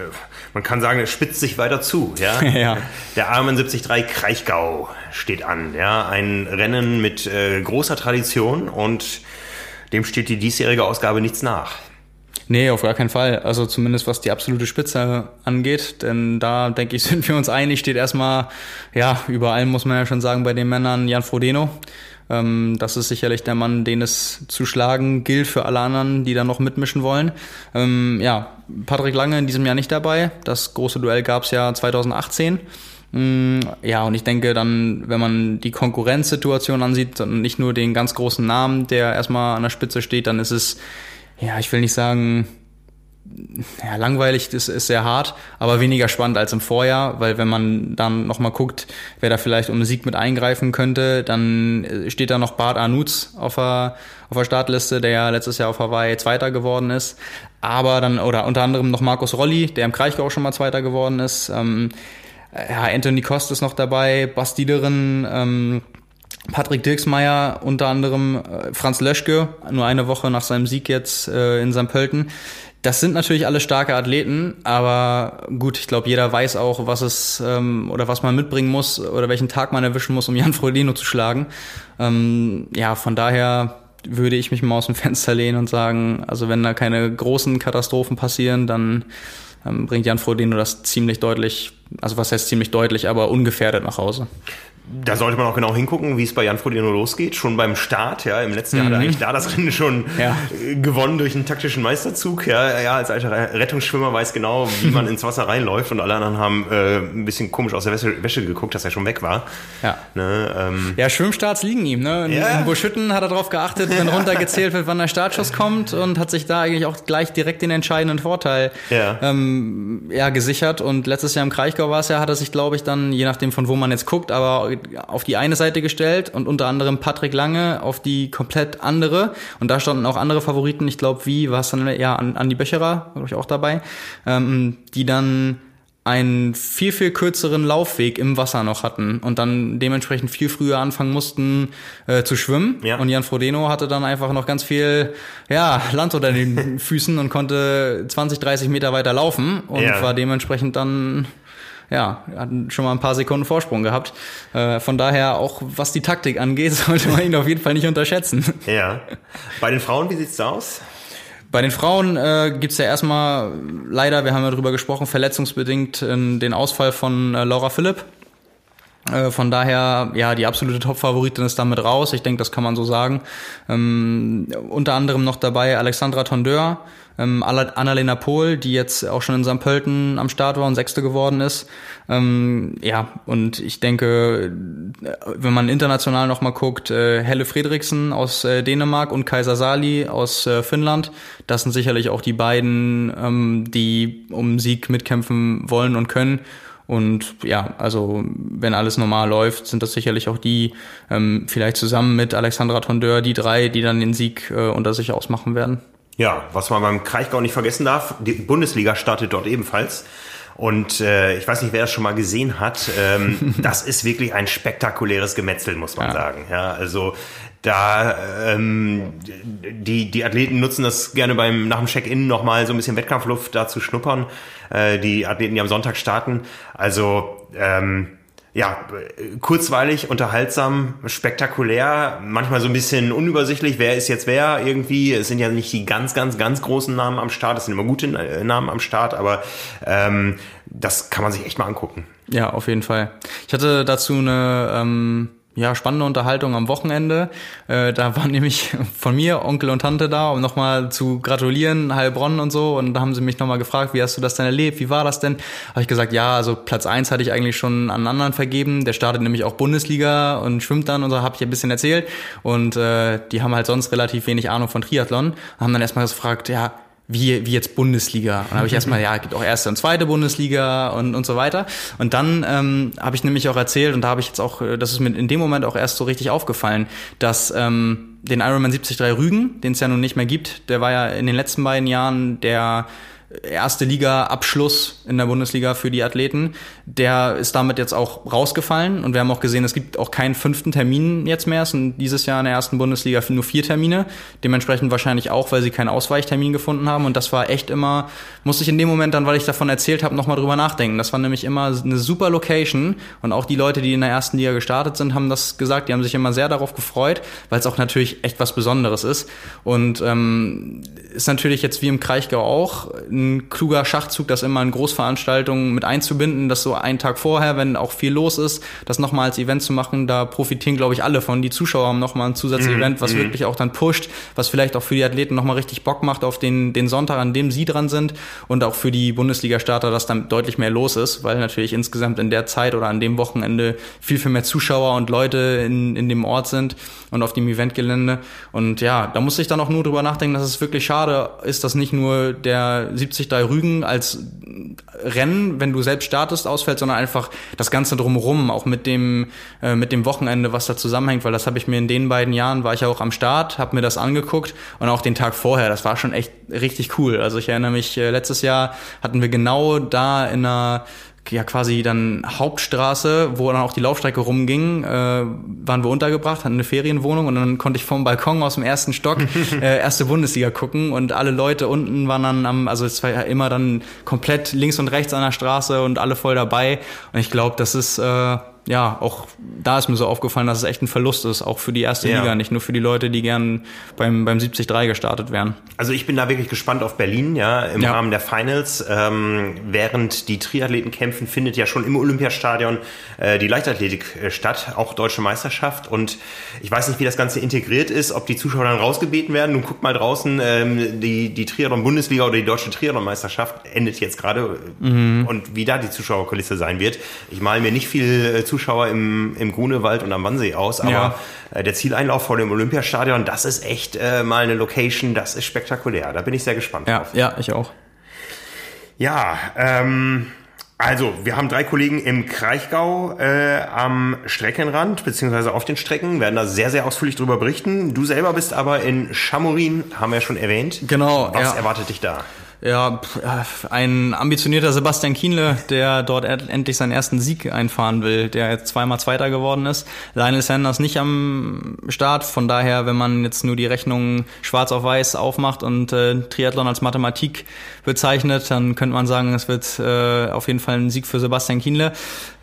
man kann sagen, es spitzt sich weiter zu. Ja? <laughs> ja. Der Armen 73 Kraichgau steht an. Ja? Ein Rennen mit äh, großer Tradition und dem steht die diesjährige Ausgabe nichts nach. Nee, auf gar keinen Fall. Also zumindest was die absolute Spitze angeht. Denn da, denke ich, <laughs> sind wir uns einig, steht erstmal, ja, über allem muss man ja schon sagen, bei den Männern Jan Frodeno. Ähm, das ist sicherlich der Mann, den es zu schlagen gilt für alle anderen, die da noch mitmischen wollen. Ähm, ja, Patrick Lange in diesem Jahr nicht dabei. Das große Duell gab es ja 2018. Mm, ja, und ich denke dann, wenn man die Konkurrenzsituation ansieht und nicht nur den ganz großen Namen, der erstmal an der Spitze steht, dann ist es, ja, ich will nicht sagen, ja, langweilig ist, ist sehr hart, aber weniger spannend als im Vorjahr, weil wenn man dann nochmal guckt, wer da vielleicht um einen Sieg mit eingreifen könnte, dann äh, steht da noch Bart Anutz auf der, auf der Startliste, der ja letztes Jahr auf Hawaii Zweiter geworden ist. Aber dann, oder unter anderem noch Markus Rolli, der im Kraichgau auch schon mal Zweiter geworden ist. Ähm, ja, Anthony Kost ist noch dabei, Bastilerin, ähm, Patrick Dirksmeier, unter anderem äh, Franz Löschke, nur eine Woche nach seinem Sieg jetzt äh, in St. Pölten. Das sind natürlich alle starke Athleten, aber gut, ich glaube, jeder weiß auch, was es ähm, oder was man mitbringen muss oder welchen Tag man erwischen muss, um <laughs> Jan Frodeno zu schlagen. Ähm, ja, von daher würde ich mich mal aus dem Fenster lehnen und sagen, also wenn da keine großen Katastrophen passieren, dann ähm, bringt Jan Frodeno das ziemlich deutlich, also was heißt ziemlich deutlich, aber ungefährdet nach Hause da sollte man auch genau hingucken, wie es bei Jan Frodeno losgeht. Schon beim Start, ja, im letzten Jahr hat er mhm. eigentlich da das Rennen schon ja. gewonnen durch einen taktischen Meisterzug. Ja, ja, als alter Rettungsschwimmer weiß genau, wie man <laughs> ins Wasser reinläuft und alle anderen haben äh, ein bisschen komisch aus der Wäsche, Wäsche geguckt, dass er schon weg war. Ja, ne, ähm, ja Schwimmstarts liegen ihm. Ne? In, ja. in Buschütten hat er darauf geachtet, wenn <laughs> runtergezählt wird, wann der Startschuss kommt und hat sich da eigentlich auch gleich direkt den entscheidenden Vorteil ja. Ähm, ja, gesichert. Und letztes Jahr im Kraichgau war es ja, hat er sich, glaube ich, dann, je nachdem von wo man jetzt guckt, aber auf die eine Seite gestellt und unter anderem Patrick Lange auf die komplett andere. Und da standen auch andere Favoriten, ich glaube, wie war es dann ja an, an die Böcherer, glaube ich auch dabei, ähm, die dann einen viel, viel kürzeren Laufweg im Wasser noch hatten und dann dementsprechend viel früher anfangen mussten äh, zu schwimmen. Ja. Und Jan Frodeno hatte dann einfach noch ganz viel ja, Land unter den <laughs> Füßen und konnte 20, 30 Meter weiter laufen und ja. war dementsprechend dann ja, hatten schon mal ein paar Sekunden Vorsprung gehabt. Äh, von daher auch, was die Taktik angeht, <laughs> sollte man ihn auf jeden Fall nicht unterschätzen. Ja. Bei den Frauen, wie sieht's da aus? Bei den Frauen äh, gibt ja erstmal leider, wir haben ja drüber gesprochen, verletzungsbedingt äh, den Ausfall von äh, Laura Philipp. Äh, von daher, ja, die absolute Top-Favoritin ist damit raus. Ich denke, das kann man so sagen. Ähm, unter anderem noch dabei Alexandra Tondeur, ähm, Annalena Pohl, die jetzt auch schon in St. Pölten am Start war und Sechste geworden ist. Ähm, ja, und ich denke, wenn man international nochmal guckt, äh, Helle Fredriksen aus äh, Dänemark und Kaiser Sali aus äh, Finnland, das sind sicherlich auch die beiden, ähm, die um Sieg mitkämpfen wollen und können. Und ja, also wenn alles normal läuft, sind das sicherlich auch die, ähm, vielleicht zusammen mit Alexandra Tondeur, die drei, die dann den Sieg äh, unter sich ausmachen werden. Ja, was man beim Kraichgau nicht vergessen darf, die Bundesliga startet dort ebenfalls. Und äh, ich weiß nicht, wer das schon mal gesehen hat. Ähm, <laughs> das ist wirklich ein spektakuläres Gemetzel, muss man ja. sagen. Ja, also da ähm, die die Athleten nutzen das gerne beim nach dem Check-in noch mal so ein bisschen Wettkampfluft da zu schnuppern. Äh, die Athleten, die am Sonntag starten. Also ähm, ja, kurzweilig, unterhaltsam, spektakulär, manchmal so ein bisschen unübersichtlich, wer ist jetzt wer irgendwie. Es sind ja nicht die ganz, ganz, ganz großen Namen am Start, es sind immer gute äh, Namen am Start, aber ähm, das kann man sich echt mal angucken. Ja, auf jeden Fall. Ich hatte dazu eine ähm ja, spannende Unterhaltung am Wochenende. Äh, da waren <laughs> nämlich von mir Onkel und Tante da, um nochmal zu gratulieren, Heilbronn und so. Und da haben sie mich nochmal gefragt, wie hast du das denn erlebt? Wie war das denn? Habe ich gesagt, ja, also Platz eins hatte ich eigentlich schon an anderen vergeben. Der startet nämlich auch Bundesliga und schwimmt dann und so, habe ich ein bisschen erzählt. Und äh, die haben halt sonst relativ wenig Ahnung von Triathlon. Haben dann erstmal gefragt, ja, wie, wie jetzt Bundesliga. Und habe ich erstmal, ja, gibt auch erste und zweite Bundesliga und, und so weiter. Und dann ähm, habe ich nämlich auch erzählt, und da habe ich jetzt auch, äh, das ist mir in dem Moment auch erst so richtig aufgefallen, dass ähm, den Ironman 73 Rügen, den es ja nun nicht mehr gibt, der war ja in den letzten beiden Jahren der erste Liga-Abschluss in der Bundesliga für die Athleten. Der ist damit jetzt auch rausgefallen und wir haben auch gesehen, es gibt auch keinen fünften Termin jetzt mehr. Es sind dieses Jahr in der ersten Bundesliga nur vier Termine. Dementsprechend wahrscheinlich auch, weil sie keinen Ausweichtermin gefunden haben. Und das war echt immer, musste ich in dem Moment dann, weil ich davon erzählt habe, nochmal drüber nachdenken. Das war nämlich immer eine super Location und auch die Leute, die in der ersten Liga gestartet sind, haben das gesagt. Die haben sich immer sehr darauf gefreut, weil es auch natürlich echt was Besonderes ist. Und ähm, ist natürlich jetzt wie im Kraichgau auch ein kluger Schachzug, das immer in Großveranstaltungen mit einzubinden, dass so einen Tag vorher, wenn auch viel los ist, das nochmal als Event zu machen, da profitieren, glaube ich, alle von. Die Zuschauer haben nochmal ein Zusatzevent, mhm. was mhm. wirklich auch dann pusht, was vielleicht auch für die Athleten nochmal richtig Bock macht auf den, den Sonntag, an dem sie dran sind und auch für die Bundesliga-Starter, dass dann deutlich mehr los ist, weil natürlich insgesamt in der Zeit oder an dem Wochenende viel, viel mehr Zuschauer und Leute in, in dem Ort sind und auf dem Eventgelände. Und ja, da muss ich dann auch nur drüber nachdenken, dass es wirklich schade ist, dass nicht nur der 73 Rügen als Rennen, wenn du selbst startest, ausfällt, sondern einfach das Ganze drumherum, auch mit dem, äh, mit dem Wochenende, was da zusammenhängt, weil das habe ich mir in den beiden Jahren, war ich ja auch am Start, habe mir das angeguckt und auch den Tag vorher, das war schon echt richtig cool. Also ich erinnere mich, äh, letztes Jahr hatten wir genau da in einer ja quasi dann Hauptstraße, wo dann auch die Laufstrecke rumging, äh, waren wir untergebracht, hatten eine Ferienwohnung und dann konnte ich vom Balkon aus dem ersten Stock <laughs> äh, erste Bundesliga gucken und alle Leute unten waren dann am, also es war ja immer dann komplett links und rechts an der Straße und alle voll dabei. Und ich glaube, das ist äh, ja, auch da ist mir so aufgefallen, dass es echt ein Verlust ist, auch für die erste ja. Liga, nicht nur für die Leute, die gern beim, beim 73 gestartet wären. Also ich bin da wirklich gespannt auf Berlin, ja, im ja. Rahmen der Finals. Ähm, während die Triathleten kämpfen, findet ja schon im Olympiastadion äh, die Leichtathletik äh, statt, auch deutsche Meisterschaft. Und ich weiß nicht, wie das Ganze integriert ist, ob die Zuschauer dann rausgebeten werden. Nun guck mal draußen, ähm, die, die Triathlon-Bundesliga oder die deutsche Triathlon-Meisterschaft endet jetzt gerade mhm. und wie da die Zuschauerkulisse sein wird. Ich male mir nicht viel äh, Zuschauer im, im Grunewald und am Wannsee aus, aber ja. äh, der Zieleinlauf vor dem Olympiastadion, das ist echt äh, mal eine Location, das ist spektakulär. Da bin ich sehr gespannt ja, drauf. Ja, ich auch. Ja, ähm, also, wir haben drei Kollegen im Kraichgau äh, am Streckenrand, beziehungsweise auf den Strecken, werden da sehr, sehr ausführlich drüber berichten. Du selber bist aber in Chamorin, haben wir ja schon erwähnt. Genau. Was ja. erwartet dich da? Ja, ein ambitionierter Sebastian Kienle, der dort endlich seinen ersten Sieg einfahren will, der jetzt zweimal Zweiter geworden ist. Lionel Sanders nicht am Start, von daher, wenn man jetzt nur die Rechnung schwarz auf weiß aufmacht und äh, Triathlon als Mathematik bezeichnet, dann könnte man sagen, es wird äh, auf jeden Fall ein Sieg für Sebastian Kienle.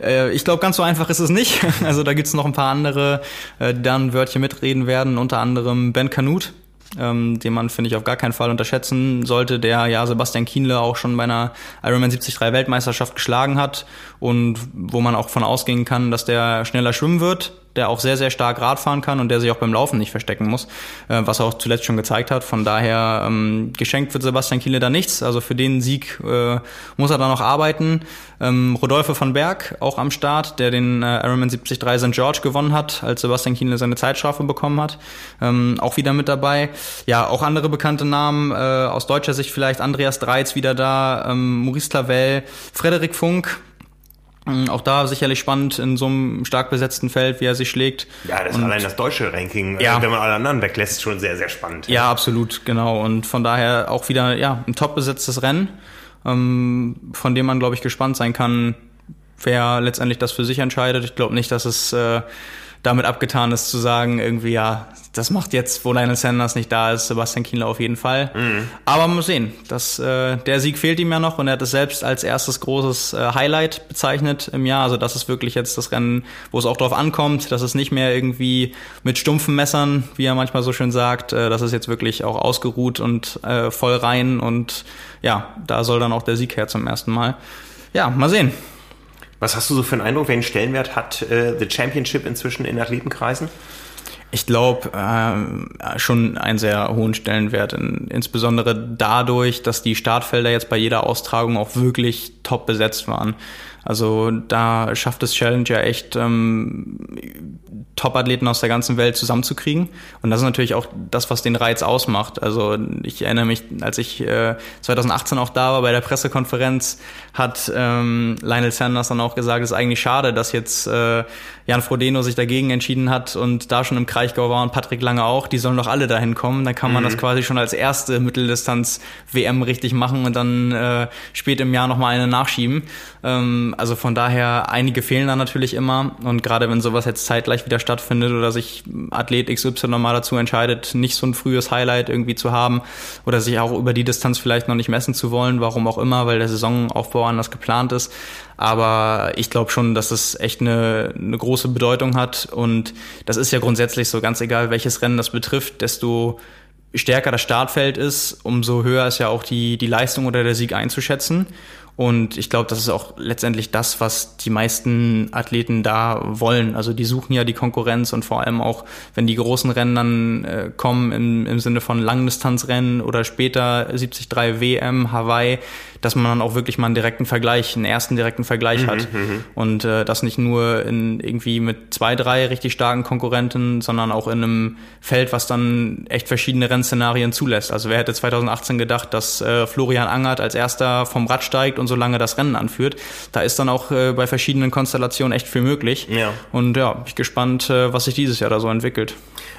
Äh, ich glaube, ganz so einfach ist es nicht. <laughs> Also da gibt's noch ein paar andere, äh, die dann Wörtchen mitreden werden, unter anderem Ben Kanut, ähm, den man, finde ich, auf gar keinen Fall unterschätzen sollte, der ja Sebastian Kienle auch schon bei einer Ironman 73 Weltmeisterschaft geschlagen hat und wo man auch von ausgehen kann, dass der schneller schwimmen wird der auch sehr, sehr stark Radfahren kann und der sich auch beim Laufen nicht verstecken muss, äh, was er auch zuletzt schon gezeigt hat. Von daher ähm, geschenkt wird Sebastian Kiele da nichts. Also für den Sieg äh, muss er da noch arbeiten. Ähm, Rodolphe van Berg auch am Start, der den äh, Ironman 73 St. George gewonnen hat, als Sebastian Kiele seine Zeitstrafe bekommen hat. Ähm, auch wieder mit dabei. Ja, auch andere bekannte Namen, äh, aus deutscher Sicht vielleicht Andreas Dreiz wieder da, ähm, Maurice Clavel, Frederik Funk, auch da sicherlich spannend in so einem stark besetzten Feld, wie er sich schlägt. Ja, das ist allein das deutsche Ranking, ja. wenn man alle anderen weglässt, schon sehr, sehr spannend. Ja, absolut, genau. Und von daher auch wieder ja ein top besetztes Rennen, ähm, von dem man, glaube ich, gespannt sein kann, wer letztendlich das für sich entscheidet. Ich glaube nicht, dass es äh, damit abgetan ist zu sagen, irgendwie, ja, das macht jetzt, wo Lionel Sanders nicht da ist, Sebastian Kienle auf jeden Fall. Mhm. Aber man muss sehen, dass, äh, der Sieg fehlt ihm ja noch und er hat es selbst als erstes großes äh, Highlight bezeichnet im Jahr. Also das ist wirklich jetzt das Rennen, wo es auch drauf ankommt, dass es nicht mehr irgendwie mit stumpfen Messern, wie er manchmal so schön sagt, äh, das ist jetzt wirklich auch ausgeruht und äh, voll rein und ja, da soll dann auch der Sieg her zum ersten Mal. Ja, mal sehen. Was hast du so für einen Eindruck, welchen Stellenwert hat äh, The Championship inzwischen in Athletenkreisen? Ich glaube, äh, schon einen sehr hohen Stellenwert, in, insbesondere dadurch, dass die Startfelder jetzt bei jeder Austragung auch wirklich top besetzt waren. Also da schafft es Challenger echt, ähm, Top-Athleten aus der ganzen Welt zusammenzukriegen. Und das ist natürlich auch das, was den Reiz ausmacht. Also ich erinnere mich, als ich äh, 2018 auch da war bei der Pressekonferenz, hat ähm, Lionel Sanders dann auch gesagt, es ist eigentlich schade, dass jetzt äh, Jan Frodeno sich dagegen entschieden hat und da schon im Kraichgau war und Patrick Lange auch. Die sollen doch alle dahin kommen. Dann kann man mhm. das quasi schon als erste Mitteldistanz-WM richtig machen und dann äh, spät im Jahr nochmal eine nachschieben. Ähm, also von daher, einige fehlen da natürlich immer. Und gerade wenn sowas jetzt zeitgleich wieder stattfindet oder sich Athlet XY nochmal dazu entscheidet, nicht so ein frühes Highlight irgendwie zu haben oder sich auch über die Distanz vielleicht noch nicht messen zu wollen, warum auch immer, weil der Saisonaufbau anders geplant ist. Aber ich glaube schon, dass es echt eine, eine große Bedeutung hat. Und das ist ja grundsätzlich so, ganz egal, welches Rennen das betrifft, desto stärker das Startfeld ist, umso höher ist ja auch die, die Leistung oder der Sieg einzuschätzen. Und ich glaube, das ist auch letztendlich das, was die meisten Athleten da wollen. Also die suchen ja die Konkurrenz und vor allem auch, wenn die großen Rennen dann äh, kommen im, im Sinne von Langdistanzrennen oder später 73 WM, Hawaii, dass man dann auch wirklich mal einen direkten Vergleich, einen ersten direkten Vergleich mhm, hat. Mhm. Und äh, das nicht nur in irgendwie mit zwei, drei richtig starken Konkurrenten, sondern auch in einem Feld, was dann echt verschiedene Rennszenarien zulässt. Also wer hätte 2018 gedacht, dass äh, Florian Angert als erster vom Rad steigt und so lange das Rennen anführt. Da ist dann auch äh, bei verschiedenen Konstellationen echt viel möglich. Ja. Und ja, bin ich gespannt, äh, was sich dieses Jahr da so entwickelt.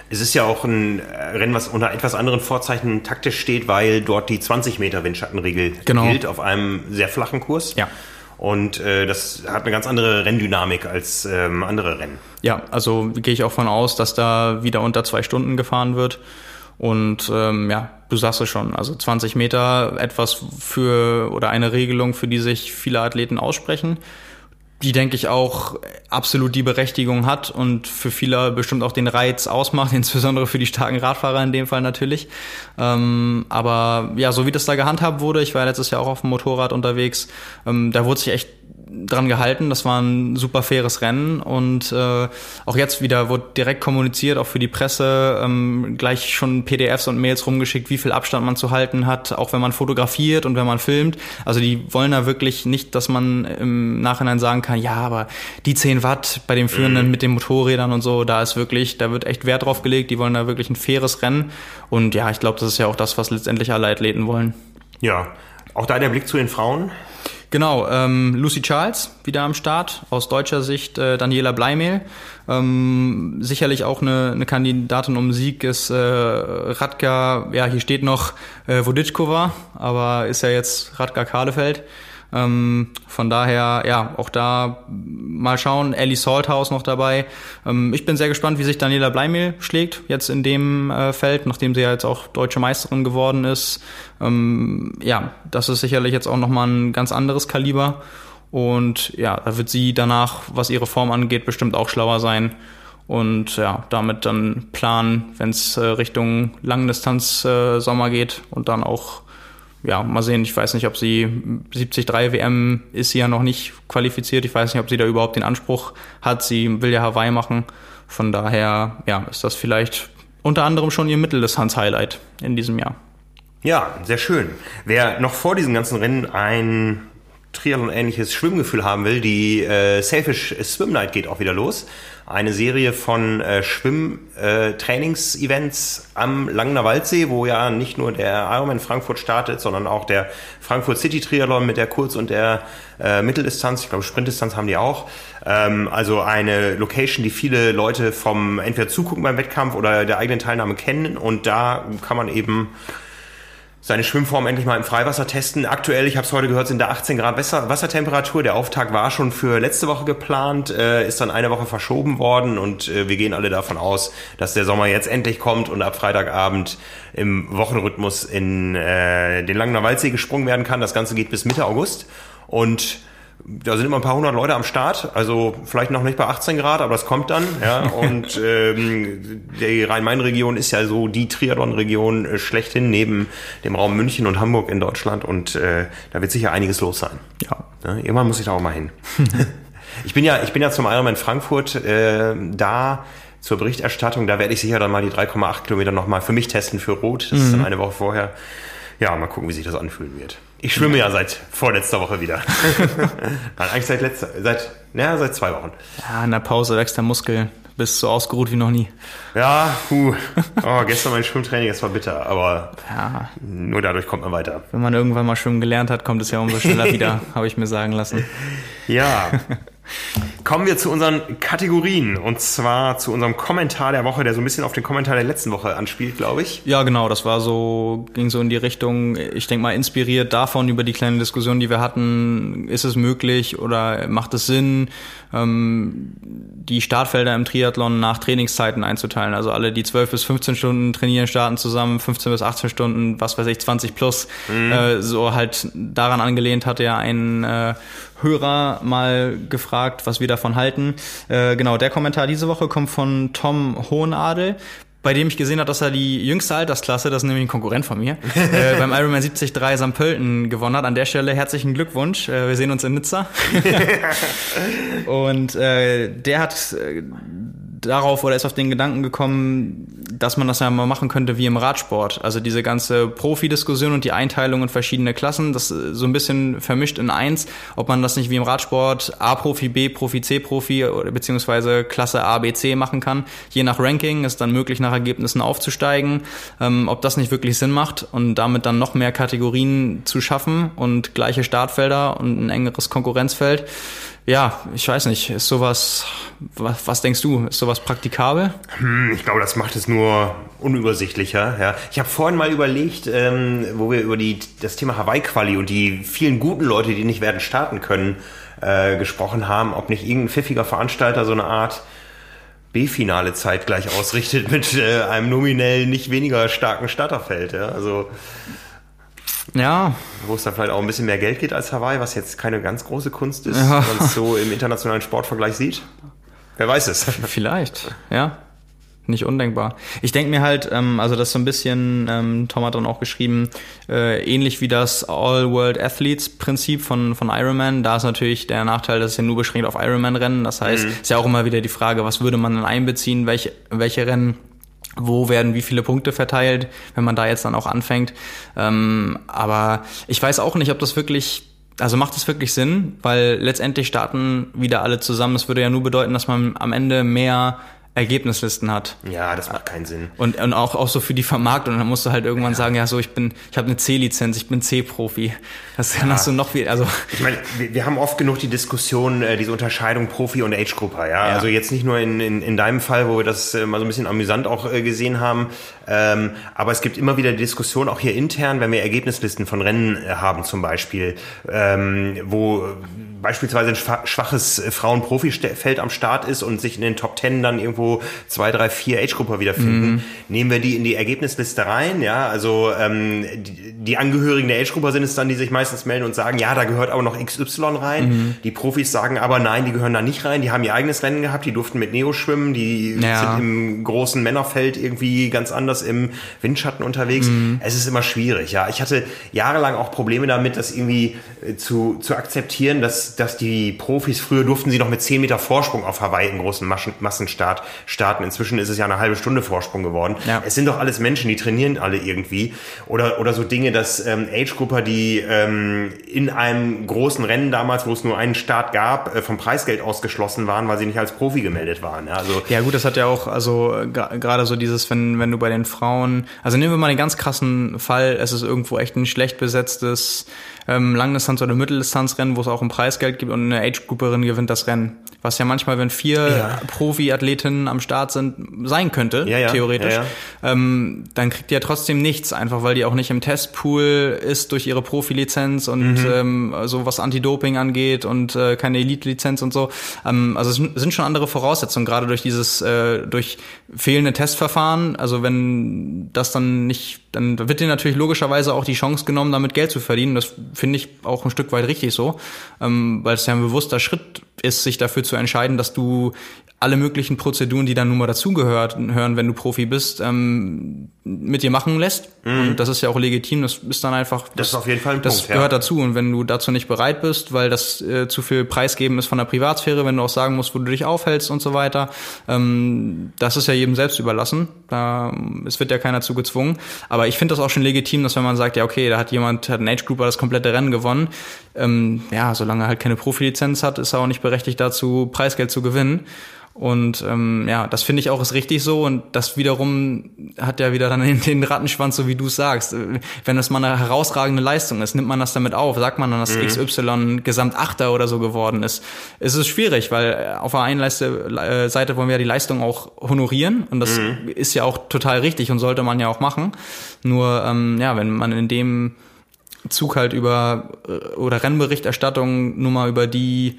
Es ist ja auch ein Rennen, was unter etwas anderen Vorzeichen taktisch steht, weil dort die 20 Meter Windschattenregel genau. gilt auf einem sehr flachen Kurs. Ja. Und äh, das hat eine ganz andere Renndynamik als ähm, andere Rennen. Ja, also gehe ich auch von aus, dass da wieder unter zwei Stunden gefahren wird. Und ähm, ja, du sagst es schon, also 20 Meter etwas für oder eine Regelung, für die sich viele Athleten aussprechen die, denke ich, auch absolut die Berechtigung hat und für viele bestimmt auch den Reiz ausmacht, <laughs> insbesondere für die starken Radfahrer in dem Fall natürlich. Ähm, aber ja, so wie das da gehandhabt wurde, ich war letztes Jahr auch auf dem Motorrad unterwegs, ähm, da wurde sich echt dran gehalten. Das war ein super faires Rennen und äh, auch jetzt wieder wurde direkt kommuniziert, auch für die Presse, ähm, gleich schon PDFs und Mails rumgeschickt, wie viel Abstand man zu halten hat, auch wenn man fotografiert und wenn man filmt. Also die wollen da wirklich nicht, dass man im Nachhinein sagen kann, ja, aber die 10 Watt bei dem Führenden mhm. mit den Motorrädern und so, da ist wirklich, da wird echt Wert drauf gelegt. Die wollen da wirklich ein faires Rennen und ja, ich glaube, das ist ja auch das, was letztendlich alle Athleten wollen. Ja, auch da der Blick zu den Frauen. Genau, ähm, Lucy Charles wieder am Start. Aus deutscher Sicht äh, Daniela Bleimehl. Ähm, sicherlich auch eine, eine Kandidatin um Sieg ist äh, Radka, ja, hier steht noch äh, Voditschkova, aber ist ja jetzt Radka Kahlefeld. Ähm, von daher, ja, auch da mal schauen. Ellie Salthouse noch dabei. Ähm, ich bin sehr gespannt, wie sich Daniela Bleimehl schlägt jetzt in dem äh, Feld, nachdem sie ja jetzt auch deutsche Meisterin geworden ist. Ähm, ja, das ist sicherlich jetzt auch nochmal ein ganz anderes Kaliber. Und ja, da wird sie danach, was ihre Form angeht, bestimmt auch schlauer sein und ja, damit dann planen, wenn es äh, Richtung Langdistanz äh, Sommer geht und dann auch ja, mal sehen. Ich weiß nicht, ob sie 73 WM ist sie ja noch nicht qualifiziert. Ich weiß nicht, ob sie da überhaupt den Anspruch hat. Sie will ja Hawaii machen. Von daher, ja, ist das vielleicht unter anderem schon ihr Mitteldistanz-Highlight in diesem Jahr. Ja, sehr schön. Wer noch vor diesem ganzen Rennen ein Triathlon-ähnliches Schwimmgefühl haben will, die äh, Selfish Swim Night geht auch wieder los eine Serie von äh, Schwimm-Trainings-Events äh, am Langener Waldsee, wo ja nicht nur der Ironman Frankfurt startet, sondern auch der Frankfurt City Triathlon mit der Kurz- und der äh, Mitteldistanz. Ich glaube, Sprintdistanz haben die auch. Ähm, also eine Location, die viele Leute vom entweder zugucken beim Wettkampf oder der eigenen Teilnahme kennen. Und da kann man eben seine Schwimmform endlich mal im Freiwasser testen. Aktuell, ich habe es heute gehört, sind da 18 Grad Wasser, Wassertemperatur. Der Auftakt war schon für letzte Woche geplant, äh, ist dann eine Woche verschoben worden und äh, wir gehen alle davon aus, dass der Sommer jetzt endlich kommt und ab Freitagabend im Wochenrhythmus in äh, den Langener Waldsee gesprungen werden kann. Das Ganze geht bis Mitte August und da sind immer ein paar hundert Leute am Start, also vielleicht noch nicht bei 18 Grad, aber das kommt dann. Ja. <laughs> Und ähm, die Rhein-Main-Region ist ja so die Triathlon-Region äh, schlechthin neben dem Raum München und Hamburg in Deutschland und äh, da wird sicher einiges los sein. Ja. ja irgendwann muss ich da auch mal hin. <laughs> Ich bin ja, ich bin ja zum Ironman Frankfurt äh, da zur Berichterstattung. Da werde ich sicher dann mal die 3,8 Kilometer nochmal für mich testen für Rot. Das mhm. ist dann eine Woche vorher. Ja, mal gucken, wie sich das anfühlen wird. Ich schwimme ja seit vorletzter Woche wieder. <laughs> Nein, eigentlich seit letzter, seit, ja, seit zwei Wochen. Ja, in der Pause wächst der Muskel. Bist so ausgeruht wie noch nie. Ja, puh. Oh, gestern mein Schwimmtraining, das war bitter, aber ja. nur dadurch kommt man weiter. Wenn man irgendwann mal schwimmen gelernt hat, kommt es ja umso schneller <laughs> wieder, habe ich mir sagen lassen. Ja. <laughs> Kommen wir zu unseren Kategorien und zwar zu unserem Kommentar der Woche, der so ein bisschen auf den Kommentar der letzten Woche anspielt, glaube ich. Ja, genau, das war so, ging so in die Richtung, ich denke mal, inspiriert davon über die kleine Diskussion, die wir hatten, ist es möglich oder macht es Sinn, ähm, die Startfelder im Triathlon nach Trainingszeiten einzuteilen. Also alle, die 12 bis 15 Stunden trainieren, starten zusammen, 15 bis 18 Stunden, was weiß ich, 20 plus. Mhm. Äh, so halt daran angelehnt hatte ja ein äh, Hörer mal gefragt, was wir davon halten. Äh, genau, der Kommentar diese Woche kommt von Tom Hohenadel bei dem ich gesehen habe, dass er die jüngste Altersklasse, das ist nämlich ein Konkurrent von mir, <laughs> äh, beim Ironman 73 St. Pölten gewonnen hat. An der Stelle herzlichen Glückwunsch. Äh, wir sehen uns in Nizza. <laughs> und äh, der hat äh, darauf oder ist auf den Gedanken gekommen, dass man das ja mal machen könnte wie im Radsport. Also diese ganze Profi-Diskussion und die Einteilung in verschiedene Klassen, das so ein bisschen vermischt in eins, ob man das nicht wie im Radsport A-Profi, B-Profi, C-Profi oder beziehungsweise Klasse A, B, C machen kann. Je nach Ranking ist dann möglich, nach Ergebnissen aufzusteigen. Ähm, ob das nicht wirklich Sinn macht und damit dann noch mehr Kategorien zu schaffen und gleiche Startfelder und ein engeres Konkurrenzfeld ja, ich weiß nicht, ist sowas, was, was denkst du, ist sowas praktikabel? Hm, ich glaube, das macht es nur unübersichtlicher. Ja. Ich habe vorhin mal überlegt, ähm, wo wir über die, das Thema Hawaii-Quali und die vielen guten Leute, die nicht werden starten können, äh, gesprochen haben, ob nicht irgendein pfiffiger Veranstalter so eine Art B-Finale zeitgleich ausrichtet mit äh, einem nominell nicht weniger starken Starterfeld. Ja. Also ja. Wo es dann vielleicht auch ein bisschen mehr Geld geht als Hawaii, was jetzt keine ganz große Kunst ist, ja. wenn man es so im internationalen Sportvergleich sieht. Wer weiß es. <laughs> Vielleicht, ja. Nicht undenkbar. Ich denke mir halt, ähm, also das ist so ein bisschen, ähm, Tom hat dann auch geschrieben, äh, ähnlich wie das All-World Athletes-Prinzip von, von Ironman. Da ist natürlich der Nachteil, dass es ja nur beschränkt auf Ironman-Rennen. Das heißt, mhm. ist ja auch immer wieder die Frage, was würde man dann einbeziehen, welche, welche Rennen wo werden wie viele Punkte verteilt, wenn man da jetzt dann auch anfängt. Ähm, aber ich weiß auch nicht, ob das wirklich, also macht es wirklich Sinn, weil letztendlich starten wieder alle zusammen. Das würde ja nur bedeuten, dass man am Ende mehr Ergebnislisten hat. Ja, das macht keinen Sinn. Und, und auch, auch so für die Vermarktung. Und dann musst du halt irgendwann ja. sagen, ja, so, ich bin, ich habe eine C-Lizenz, ich bin C-Profi. Das ja. hast du noch viel, also. Ich meine, wir, wir haben oft genug die Diskussion, äh, diese Unterscheidung Profi und Age-Grupper, ja? ja? Also jetzt nicht nur in, in, in deinem Fall, wo wir das äh, mal so ein bisschen amüsant auch äh, gesehen haben, ähm, aber es gibt immer wieder die Diskussion, auch hier intern, wenn wir Ergebnislisten von Rennen äh, haben zum Beispiel, ähm, wo beispielsweise ein schwaches äh, Frauen-Profi-Feld am Start ist und sich in den Top Ten dann irgendwo zwei, drei, vier Age-Grupper wiederfinden, mhm. nehmen wir die in die Ergebnisliste rein. Ja, also ähm, die, die Angehörigen der Age-Grupper sind es dann, die sich meistens melden und sagen, ja, da gehört aber noch XY rein. Mhm. Die Profis sagen aber, nein, die gehören da nicht rein. Die haben ihr eigenes Rennen gehabt, die durften mit Neo schwimmen, die ja. sind im großen Männerfeld irgendwie ganz anders im Windschatten unterwegs. Mhm. Es ist immer schwierig. Ja, ich hatte jahrelang auch Probleme damit, das irgendwie äh, zu, zu akzeptieren, dass dass, die Profis, früher durften sie noch mit 10 Meter Vorsprung auf Hawaii einen großen Massenstart starten. Inzwischen ist es ja eine halbe Stunde Vorsprung geworden. Ja. Es sind doch alles Menschen, die trainieren alle irgendwie. Oder, oder so Dinge, dass ähm, Age-Grupper, die ähm, in einem großen Rennen damals, wo es nur einen Start gab, äh, vom Preisgeld ausgeschlossen waren, weil sie nicht als Profi gemeldet waren. Ja, also, ja gut, das hat ja auch, also gerade so dieses, wenn, wenn du bei den Frauen, also nehmen wir mal einen ganz krassen Fall, es ist irgendwo echt ein schlecht besetztes ähm, Langdistanz- oder Mitteldistanzrennen, wo es auch ein Preisgeld gibt und eine Age-Grouperin gewinnt das Rennen. Was ja manchmal, wenn vier ja. Profi-Athletinnen am Start sind, sein könnte, ja, ja. theoretisch, ähm, dann kriegt die ja trotzdem nichts, einfach weil die auch nicht im Testpool ist durch ihre Profilizenz und mhm. ähm, so was Anti-Doping angeht und äh, keine Elite-Lizenz und so. Ähm, also es sind schon andere Voraussetzungen, gerade durch dieses, äh, durch fehlende Testverfahren. Also wenn das dann nicht, dann wird dir natürlich logischerweise auch die Chance genommen, damit Geld zu verdienen. Das finde ich auch ein Stück weit richtig so, ähm, weil es ja ein bewusster Schritt ist, sich dafür zu entscheiden, dass du alle möglichen Prozeduren, die dann nun mal dazugehört, hören, wenn du Profi bist, ähm, mit dir machen lässt. Mhm. Und das ist ja auch legitim. Das ist dann einfach. Das, das ist auf jeden Fall ein Das Punkt, gehört ja. dazu. Und wenn du dazu nicht bereit bist, weil das äh, zu viel Preisgeben ist von der Privatsphäre, wenn du auch sagen musst, wo du dich aufhältst und so weiter, ähm, das ist ja jedem selbst überlassen. Da, es wird ja keiner zu gezwungen. Aber ich finde das auch schon legitim, dass wenn man sagt, ja, okay, da hat jemand, hat ein Age Grouper das komplette Rennen gewonnen, ähm, ja, solange er halt keine Profilizenz hat, ist er auch nicht berechtigt dazu, Preisgeld zu gewinnen. Und ähm, ja, das finde ich auch ist richtig so. Und das wiederum hat ja wieder dann den, Rattenschwanz, so wie du es sagst. Wenn das mal eine herausragende Leistung ist, nimmt man das damit auf. Sagt man dann, dass mhm. XY Gesamtachter oder so geworden ist. Es ist schwierig, weil auf der einen äh, Seite wollen wir ja die Leistung auch honorieren. Und das mhm. ist ja auch total richtig und sollte man ja auch machen. Nur, ähm, ja, wenn man in dem Zug halt über äh, oder Rennberichterstattung nur mal über die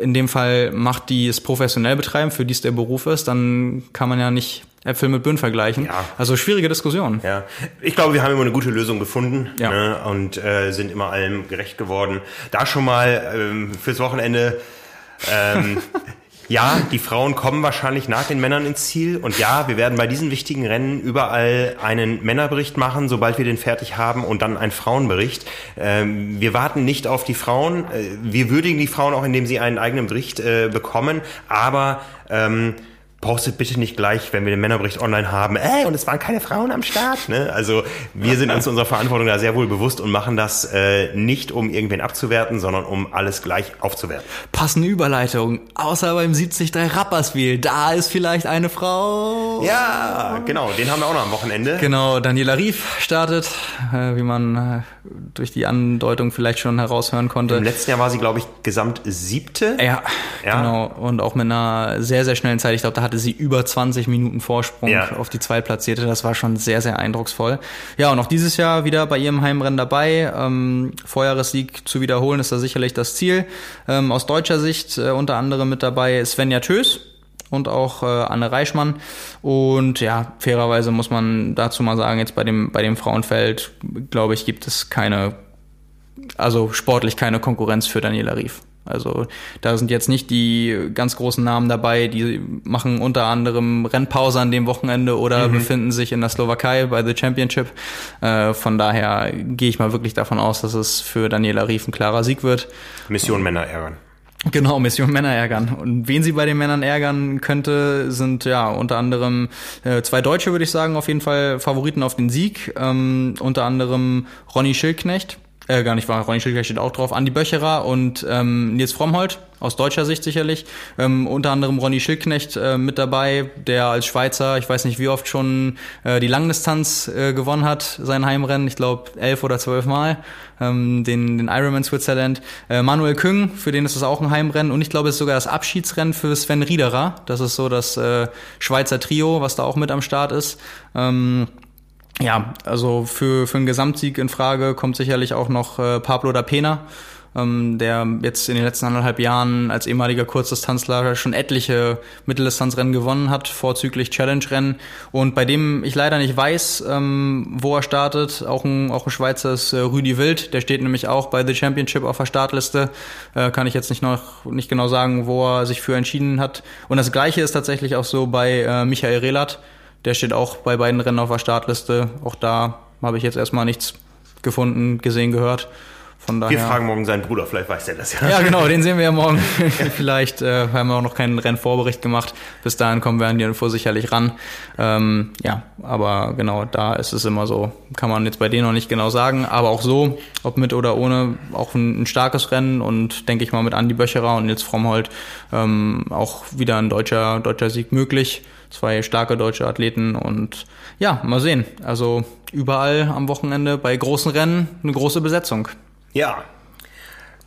in dem Fall macht, die es professionell betreiben, für die es der Beruf ist, dann kann man ja nicht Äpfel mit Birnen vergleichen. Ja. Also schwierige Diskussion. Ja, ich glaube, wir haben immer eine gute Lösung gefunden ja. ne, und äh, sind immer allem gerecht geworden. Da schon mal ähm, fürs Wochenende ähm, <laughs> Ja, die Frauen kommen wahrscheinlich nach den Männern ins Ziel. Und ja, wir werden bei diesen wichtigen Rennen überall einen Männerbericht machen, sobald wir den fertig haben, und dann einen Frauenbericht. Ähm, wir warten nicht auf die Frauen. Äh, wir würdigen die Frauen auch, indem sie einen eigenen Bericht äh, bekommen. Aber ähm, postet bitte nicht gleich, wenn wir den Männerbericht online haben, ey, und es waren keine Frauen am Start. Ne? Also wir sind uns unserer Verantwortung da sehr wohl bewusst und machen das äh, nicht, um irgendwen abzuwerten, sondern um alles gleich aufzuwerten. Passende Überleitung. Außer beim 73 Rapperswil, da ist vielleicht eine Frau. Ja, genau, den haben wir auch noch am Wochenende. Genau, Daniela Rief startet, äh, wie man äh, durch die Andeutung vielleicht schon heraushören konnte. Im letzten Jahr war sie, glaube ich, gesamt siebte. Ja, ja, genau. Und auch mit einer sehr, sehr schnellen Zeit. Ich glaube, da hat hatte sie über 20 Minuten Vorsprung ja. auf die Zweitplatzierte. Das war schon sehr, sehr eindrucksvoll. Ja, und auch dieses Jahr wieder bei ihrem Heimrennen dabei. Ähm, Vorjahressieg zu wiederholen ist da sicherlich das Ziel. Ähm, aus deutscher Sicht äh, unter anderem mit dabei Svenja Tös und auch äh, Anne Reichmann. Und ja, fairerweise muss man dazu mal sagen, jetzt bei dem, bei dem Frauenfeld, glaube ich, gibt es keine, also sportlich keine Konkurrenz für Daniela Rief. Also da sind jetzt nicht die ganz großen Namen dabei, die machen unter anderem Rennpause an dem Wochenende oder mhm. befinden sich in der Slowakei bei The Championship. Äh, von daher gehe ich mal wirklich davon aus, dass es für Daniela Rief ein klarer Sieg wird. Mission Männer ärgern. Genau, Mission Männer ärgern. Und wen sie bei den Männern ärgern könnte, sind ja unter anderem äh, zwei Deutsche, würde ich sagen, auf jeden Fall Favoriten auf den Sieg. Ähm, unter anderem Ronny Schildknecht, äh, gar nicht wahr, Ronny Schilker steht auch drauf, Andi Böcherer und ähm, Nils Frommholt, aus deutscher Sicht sicherlich. Ähm, unter anderem Ronny Schildknecht äh, mit dabei, der als Schweizer, ich weiß nicht wie oft schon äh, die Langdistanz äh, gewonnen hat, sein Heimrennen, ich glaube elf oder zwölf Mal, ähm, den, den Ironman Switzerland. Äh, Manuel Küng, für den ist es auch ein Heimrennen und ich glaube es ist sogar das Abschiedsrennen für Sven Riederer. Das ist so das äh, Schweizer Trio, was da auch mit am Start ist. Ähm, ja, also für, für einen Gesamtsieg in Frage kommt sicherlich auch noch äh, Pablo da Pena, ähm, der jetzt in den letzten anderthalb Jahren als ehemaliger Kurzdistanzler schon etliche Mitteldistanzrennen gewonnen hat, vorzüglich Challenge-Rennen. Und bei dem ich leider nicht weiß, ähm, wo er startet, auch ein, auch ein Schweizer ist äh, Rüdi Wild, der steht nämlich auch bei The Championship auf der Startliste. Äh, kann ich jetzt nicht noch nicht genau sagen, wo er sich für entschieden hat. Und das gleiche ist tatsächlich auch so bei äh, Michael Rehlert der steht auch bei beiden Rennen auf der Startliste. Auch da habe ich jetzt erstmal nichts gefunden, gesehen, gehört. Von daher, wir fragen morgen seinen Bruder, vielleicht weiß er das ja. Ja, genau, den sehen wir ja morgen. <laughs> vielleicht äh, haben wir auch noch keinen Rennvorbericht gemacht. Bis dahin kommen wir an die Info sicherlich ran. Ähm, ja, aber genau, da ist es immer so. Kann man jetzt bei denen noch nicht genau sagen. Aber auch so, ob mit oder ohne, auch ein, ein starkes Rennen und denke ich mal mit Andi Böcherer und Nils Frommholt ähm, auch wieder ein deutscher, deutscher Sieg möglich zwei starke deutsche Athleten und ja, mal sehen. Also überall am Wochenende bei großen Rennen eine große Besetzung. Ja,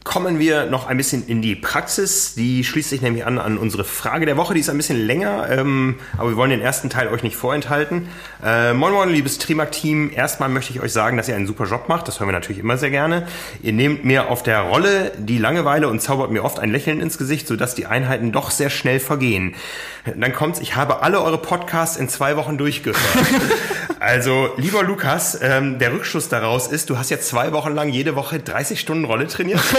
kommen wir noch ein bisschen in die Praxis. Die schließt sich nämlich an an unsere Frage der Woche. Die ist ein bisschen länger, ähm, aber wir wollen den ersten Teil euch nicht vorenthalten. Äh, moin Moin, liebes Trimark-Team. Erstmal möchte ich euch sagen, dass ihr einen super Job macht. Das hören wir natürlich immer sehr gerne. Ihr nehmt mir auf der Rolle die Langeweile und zaubert mir oft ein Lächeln ins Gesicht, sodass die Einheiten doch sehr schnell vergehen. Dann kommt's, ich habe alle eure Podcasts in zwei Wochen durchgehört. <laughs> also, lieber Lukas, ähm, der Rückschluss daraus ist, du hast jetzt zwei Wochen lang jede Woche 30 Stunden Rolle trainiert. <laughs>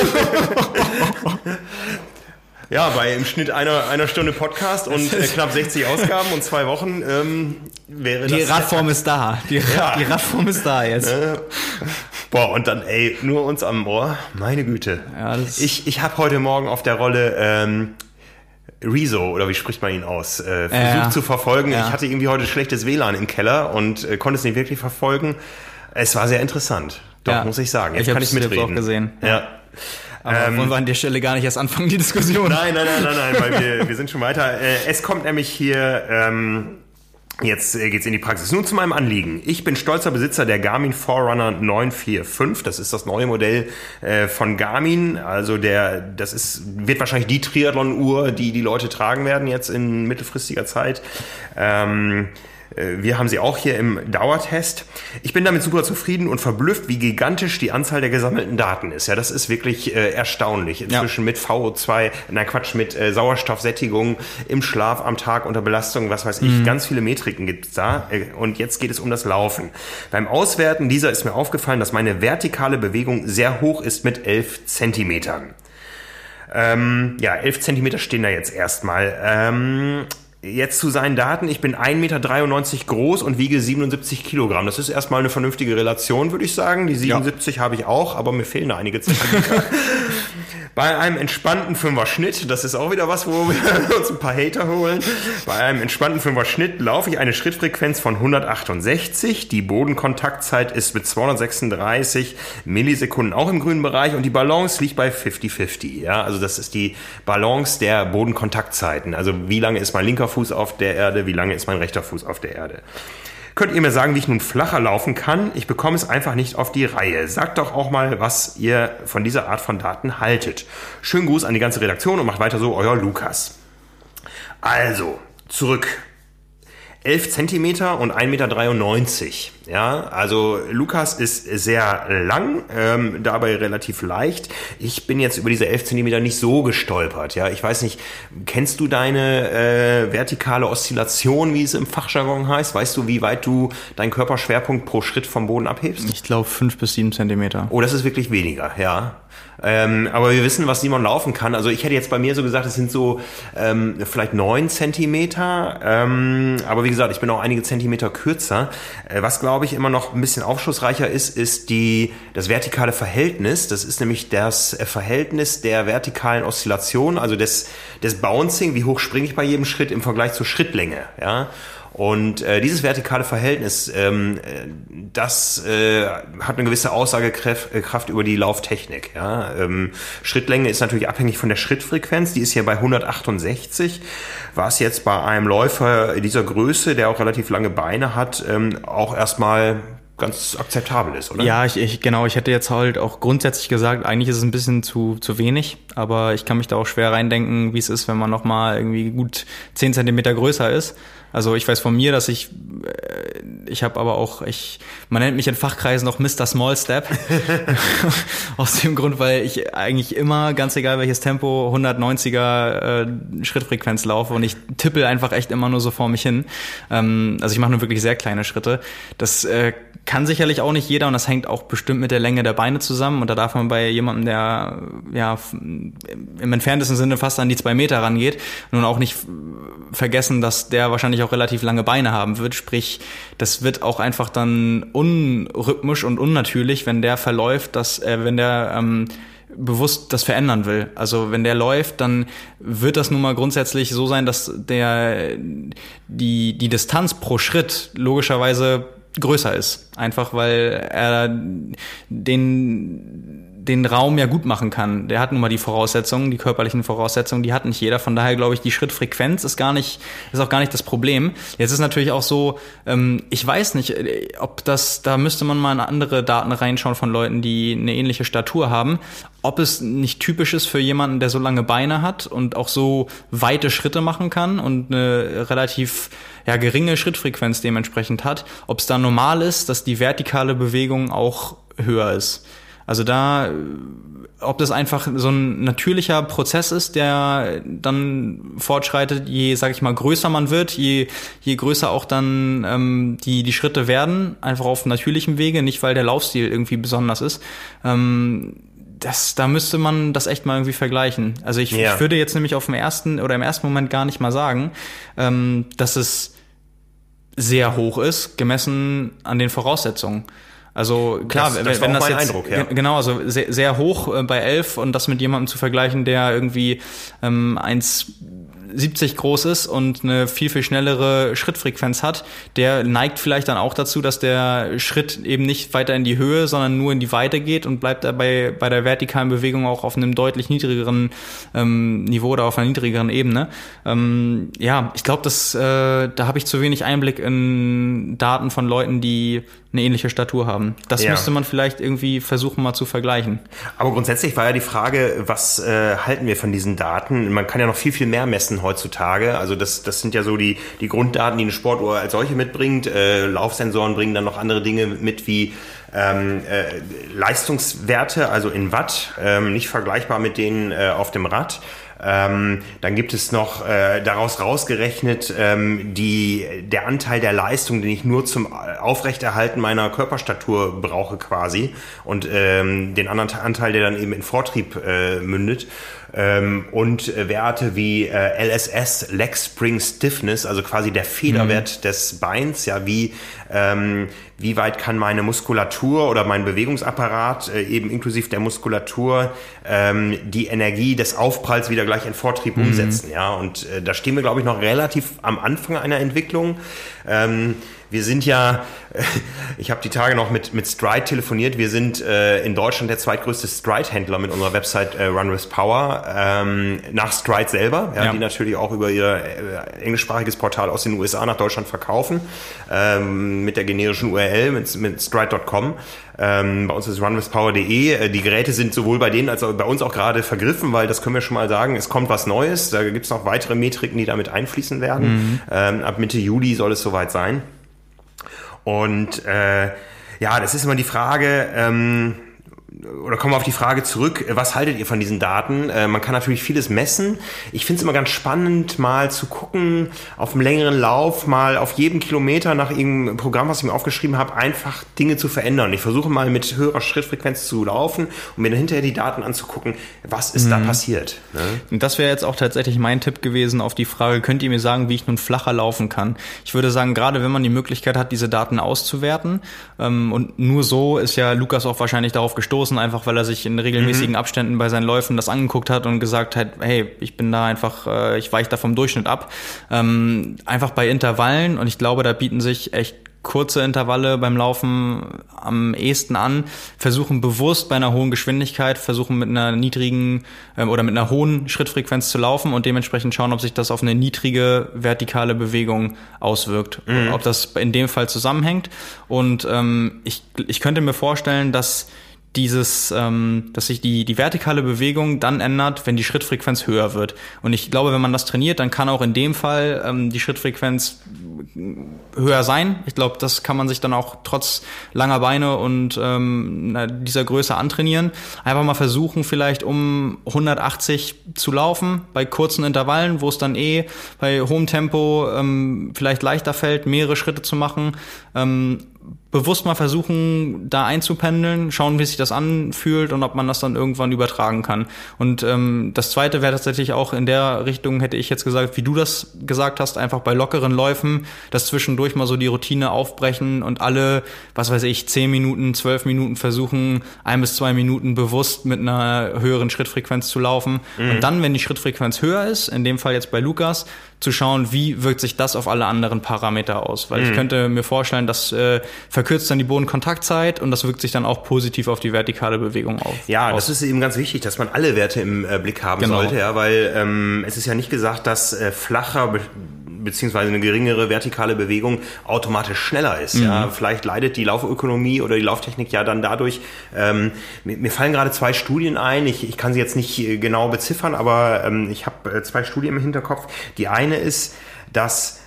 Ja, bei im Schnitt einer, einer Stunde Podcast und äh, knapp 60 Ausgaben und zwei Wochen ähm, wäre Die das. Radform ist da. Die, Ja. die Radform ist da jetzt. Äh, boah, und dann, ey, nur uns am Ohr. Meine Güte. Ja, ich ich habe heute Morgen auf der Rolle ähm, Rezo, oder wie spricht man ihn aus, äh, versucht Ja. zu verfolgen. Ja. Ich hatte irgendwie heute schlechtes WLAN im Keller und äh, konnte es nicht wirklich verfolgen. Es war sehr interessant. Doch, Ja. muss ich sagen. Jetzt Ich kann ich mitreden. jetzt auch gesehen. Ja. Aber wollen wir an der Stelle gar nicht erst anfangen, die Diskussion. Nein, nein, nein, nein, nein, weil wir, wir sind schon weiter. Äh, es kommt nämlich hier, ähm, jetzt äh, geht's in die Praxis. Nun zu meinem Anliegen. Ich bin stolzer Besitzer der Garmin Forerunner 945. Das ist das neue Modell äh, von Garmin. Also der, das ist, wird wahrscheinlich die Triathlon-Uhr, die die Leute tragen werden jetzt in mittelfristiger Zeit. Ähm, äh, wir haben sie auch hier im Dauertest. Ich bin damit super zufrieden und verblüfft, wie gigantisch die Anzahl der gesammelten Daten ist. Ja, das ist wirklich äh, erstaunlich. Inzwischen mit VO2, na Quatsch, mit äh, Sauerstoffsättigung im Schlaf am Tag unter Belastung, was weiß ich, ganz viele Metriken gibt's da. Äh, Und jetzt geht es um das Laufen. Beim Auswerten dieser ist mir aufgefallen, dass meine vertikale Bewegung sehr hoch ist mit 11 Zentimetern. Ähm, ja, 11 Zentimeter stehen da jetzt erstmal. Ähm, jetzt zu seinen Daten. Ich bin 1,93 Meter groß und wiege 77 Kilogramm. Das ist erstmal eine vernünftige Relation, würde ich sagen. Die 77 habe ich auch, aber mir fehlen da einige Zentimeter. <laughs> Bei einem entspannten Fünfer-Schnitt, das ist auch wieder was, wo wir <laughs> uns ein paar Hater holen. Bei einem entspannten Fünfer-Schnitt laufe ich eine Schrittfrequenz von 168. Die Bodenkontaktzeit ist mit 236 Millisekunden auch im grünen Bereich und die Balance liegt bei 50-50. Ja, also das ist die Balance der Bodenkontaktzeiten. Also wie lange ist mein linker Fuß auf der Erde, wie lange ist mein rechter Fuß auf der Erde. Könnt ihr mir sagen, wie ich nun flacher laufen kann? Ich bekomme es einfach nicht auf die Reihe. Sagt doch auch mal, was ihr von dieser Art von Daten haltet. Schönen Gruß an die ganze Redaktion und macht weiter so, euer Lukas. Also, zurück. 11 Zentimeter und 1,93 Meter. Ja, also Lukas ist sehr lang, ähm, dabei relativ leicht. Ich bin jetzt über diese 11 Zentimeter nicht so gestolpert. Ja, ich weiß nicht, kennst du deine äh, vertikale Oszillation, wie es im Fachjargon heißt? Weißt du, wie weit du deinen Körperschwerpunkt pro Schritt vom Boden abhebst? Ich glaube fünf bis sieben Zentimeter. Oh, das ist wirklich weniger, ja. Ähm, aber wir wissen, was Simon laufen kann. Also ich hätte jetzt bei mir so gesagt, es sind so ähm, vielleicht neun Zentimeter. Ähm, aber wie gesagt, ich bin auch einige Zentimeter kürzer. Äh, was glaube ich immer noch ein bisschen aufschlussreicher ist, ist die das vertikale Verhältnis. Das ist nämlich das äh, Verhältnis der vertikalen Oszillation, also des des Bouncing. Wie hoch springe ich bei jedem Schritt im Vergleich zur Schrittlänge? Ja. Und äh, dieses vertikale Verhältnis, ähm, äh, das äh, hat eine gewisse Aussagekraft äh, über die Lauftechnik. Ja? Ähm, Schrittlänge ist natürlich abhängig von der Schrittfrequenz, die ist hier bei 168, was jetzt bei einem Läufer dieser Größe, der auch relativ lange Beine hat, ähm, auch erstmal ganz akzeptabel ist, oder? Ja, ich, ich genau, ich hätte jetzt halt auch grundsätzlich gesagt, eigentlich ist es ein bisschen zu, zu wenig, aber ich kann mich da auch schwer reindenken, wie es ist, wenn man nochmal irgendwie gut 10 Zentimeter größer ist. Also ich weiß von mir, dass ich, äh, ich habe aber auch, ich, man nennt mich in Fachkreisen noch Mr. Small Step. <laughs> Aus dem Grund, weil ich eigentlich immer, ganz egal welches Tempo, 190er äh, Schrittfrequenz laufe und ich tippel einfach echt immer nur so vor mich hin. Ähm, also ich mache nur wirklich sehr kleine Schritte. Das äh, kann sicherlich auch nicht jeder und das hängt auch bestimmt mit der Länge der Beine zusammen und da darf man bei jemandem, der ja im entferntesten Sinne fast an die zwei Meter rangeht, nun auch nicht vergessen, dass der wahrscheinlich auch relativ lange Beine haben wird. Sprich, das wird auch einfach dann unrhythmisch und unnatürlich, wenn der verläuft, dass äh, wenn der ähm, bewusst das verändern will. Also wenn der läuft, dann wird das nun mal grundsätzlich so sein, dass der die die Distanz pro Schritt logischerweise größer ist. Einfach weil er den den Raum ja gut machen kann. Der hat nun mal die Voraussetzungen, die körperlichen Voraussetzungen, die hat nicht jeder. Von daher glaube ich, die Schrittfrequenz ist gar nicht, ist auch gar nicht das Problem. Jetzt ist natürlich auch so, ähm, ich weiß nicht, äh, ob das, da müsste man mal in andere Daten reinschauen von Leuten, die eine ähnliche Statur haben, ob es nicht typisch ist für jemanden, der so lange Beine hat und auch so weite Schritte machen kann und eine relativ ja, geringe Schrittfrequenz dementsprechend hat, ob es da normal ist, dass die vertikale Bewegung auch höher ist. Also da, ob das einfach so ein natürlicher Prozess ist, der dann fortschreitet, je, sag ich mal, größer man wird, je, je größer auch dann ähm, die, die Schritte werden, einfach auf natürlichem Wege, nicht weil der Laufstil irgendwie besonders ist. Ähm, das, da müsste man das echt mal irgendwie vergleichen. Also ich, ja. ich würde jetzt nämlich auf dem ersten oder im ersten Moment gar nicht mal sagen, ähm, dass es sehr hoch ist, gemessen an den Voraussetzungen. Also klar, das, das wenn, das jetzt Eindruck, ja. genau, also sehr, sehr hoch äh, bei 11 und das mit jemandem zu vergleichen, der irgendwie ähm, 1 70 groß ist und eine viel, viel schnellere Schrittfrequenz hat, der neigt vielleicht dann auch dazu, dass der Schritt eben nicht weiter in die Höhe, sondern nur in die Weite geht und bleibt dabei bei der vertikalen Bewegung auch auf einem deutlich niedrigeren ähm, Niveau oder auf einer niedrigeren Ebene. Ähm, ja, ich glaube, dass äh, da habe ich zu wenig Einblick in Daten von Leuten, die eine ähnliche Statur haben. Das ja. müsste man vielleicht irgendwie versuchen mal zu vergleichen. Aber grundsätzlich war ja die Frage, was äh, halten wir von diesen Daten? Man kann ja noch viel, viel mehr messen heutzutage. Also das, das sind ja so die, die Grunddaten, die eine Sportuhr als solche mitbringt. Äh, Laufsensoren bringen dann noch andere Dinge mit wie ähm, äh, Leistungswerte, also in Watt, ähm, nicht vergleichbar mit denen äh, auf dem Rad. Ähm, dann gibt es noch äh, daraus rausgerechnet ähm, die, der Anteil der Leistung, den ich nur zum Aufrechterhalten meiner Körperstatur brauche quasi und ähm, den anderen Anteil, der dann eben in Vortrieb äh, mündet ähm, und Werte wie äh, LSS, Leg Spring Stiffness, also quasi der Federwert mhm. des Beins, ja, wie, ähm, wie weit kann meine Muskulatur oder mein Bewegungsapparat, äh, eben inklusive der Muskulatur, ähm, die Energie des Aufpralls wieder gleich in Vortrieb mhm. umsetzen, ja, und äh, da stehen wir, glaube ich, noch relativ am Anfang einer Entwicklung. Ähm, wir sind ja, <laughs> ich habe die Tage noch mit, mit Stride telefoniert. Wir sind äh, in Deutschland der zweitgrößte Stride-Händler mit unserer Website äh, Run with Power. Ähm, nach Stride selber, ja, ja. die natürlich auch über ihr äh, englischsprachiges Portal aus den USA nach Deutschland verkaufen. Ähm, mit der generischen URL, mit, mit stride.com. Ähm, bei uns ist runwithpower.de. Äh, die Geräte sind sowohl bei denen als auch bei uns auch gerade vergriffen, weil das können wir schon mal sagen, es kommt was Neues. Da gibt es noch weitere Metriken, die damit einfließen werden. Mhm. Ähm, ab Mitte Juli soll es soweit sein. Und äh, ja, das ist immer die Frage, ähm, oder kommen wir auf die Frage zurück, was haltet ihr von diesen Daten? Äh, man kann natürlich vieles messen. Ich finde es immer ganz spannend, mal zu gucken, auf einem längeren Lauf, mal auf jedem Kilometer nach irgendeinem Programm, was ich mir aufgeschrieben habe, einfach Dinge zu verändern. Ich versuche mal mit höherer Schrittfrequenz zu laufen und mir dann hinterher die Daten anzugucken, was ist mhm. da passiert. Ne? Und das wäre jetzt auch tatsächlich mein Tipp gewesen auf die Frage, könnt ihr mir sagen, wie ich nun flacher laufen kann? Ich würde sagen, gerade wenn man die Möglichkeit hat, diese Daten auszuwerten, ähm, und nur so ist ja Lukas auch wahrscheinlich darauf gestoßen, gestoßen, einfach weil er sich in regelmäßigen mhm. Abständen bei seinen Läufen das angeguckt hat und gesagt hat, hey, ich bin da einfach, äh, ich weiche da vom Durchschnitt ab. Ähm, einfach bei Intervallen und ich glaube, da bieten sich echt kurze Intervalle beim Laufen am ehesten an, versuchen bewusst bei einer hohen Geschwindigkeit, versuchen mit einer niedrigen ähm, oder mit einer hohen Schrittfrequenz zu laufen und dementsprechend schauen, ob sich das auf eine niedrige vertikale Bewegung auswirkt, mhm. ob das in dem Fall zusammenhängt. Und ähm, ich, ich könnte mir vorstellen, dass dieses, ähm, dass sich die, die vertikale Bewegung dann ändert, wenn die Schrittfrequenz höher wird. Und ich glaube, wenn man das trainiert, dann kann auch in dem Fall ähm, die Schrittfrequenz höher sein. Ich glaube, das kann man sich dann auch trotz langer Beine und ähm, dieser Größe antrainieren. Einfach mal versuchen, vielleicht um 180 zu laufen bei kurzen Intervallen, wo es dann eh bei hohem Tempo ähm, vielleicht leichter fällt, mehrere Schritte zu machen. Ähm, bewusst mal versuchen, da einzupendeln, schauen, wie sich das anfühlt und ob man das dann irgendwann übertragen kann. Und ähm, das zweite wäre tatsächlich auch in der Richtung, hätte ich jetzt gesagt, wie du das gesagt hast, einfach bei lockeren Läufen, das zwischendurch mal so die Routine aufbrechen und alle, was weiß ich, zehn Minuten, zwölf Minuten versuchen, ein bis zwei Minuten bewusst mit einer höheren Schrittfrequenz zu laufen. Mhm. Und dann, wenn die Schrittfrequenz höher ist, in dem Fall jetzt bei Lukas, zu schauen, wie wirkt sich das auf alle anderen Parameter aus. Weil mhm. ich könnte mir vorstellen, dass äh, verkürzt dann die Bodenkontaktzeit und das wirkt sich dann auch positiv auf die vertikale Bewegung auf. Ja, aus. das ist eben ganz wichtig, dass man alle Werte im äh, Blick haben genau. sollte, ja, weil ähm, es ist ja nicht gesagt, dass äh, flacher beziehungsweise eine geringere vertikale Bewegung automatisch schneller ist. Mhm. Ja, vielleicht leidet die Laufökonomie oder die Lauftechnik ja dann dadurch. Ähm, mir, fallen gerade zwei Studien ein. Ich, ich kann sie jetzt nicht äh, genau beziffern, aber ähm, ich habe äh, zwei Studien im Hinterkopf. Die eine ist, dass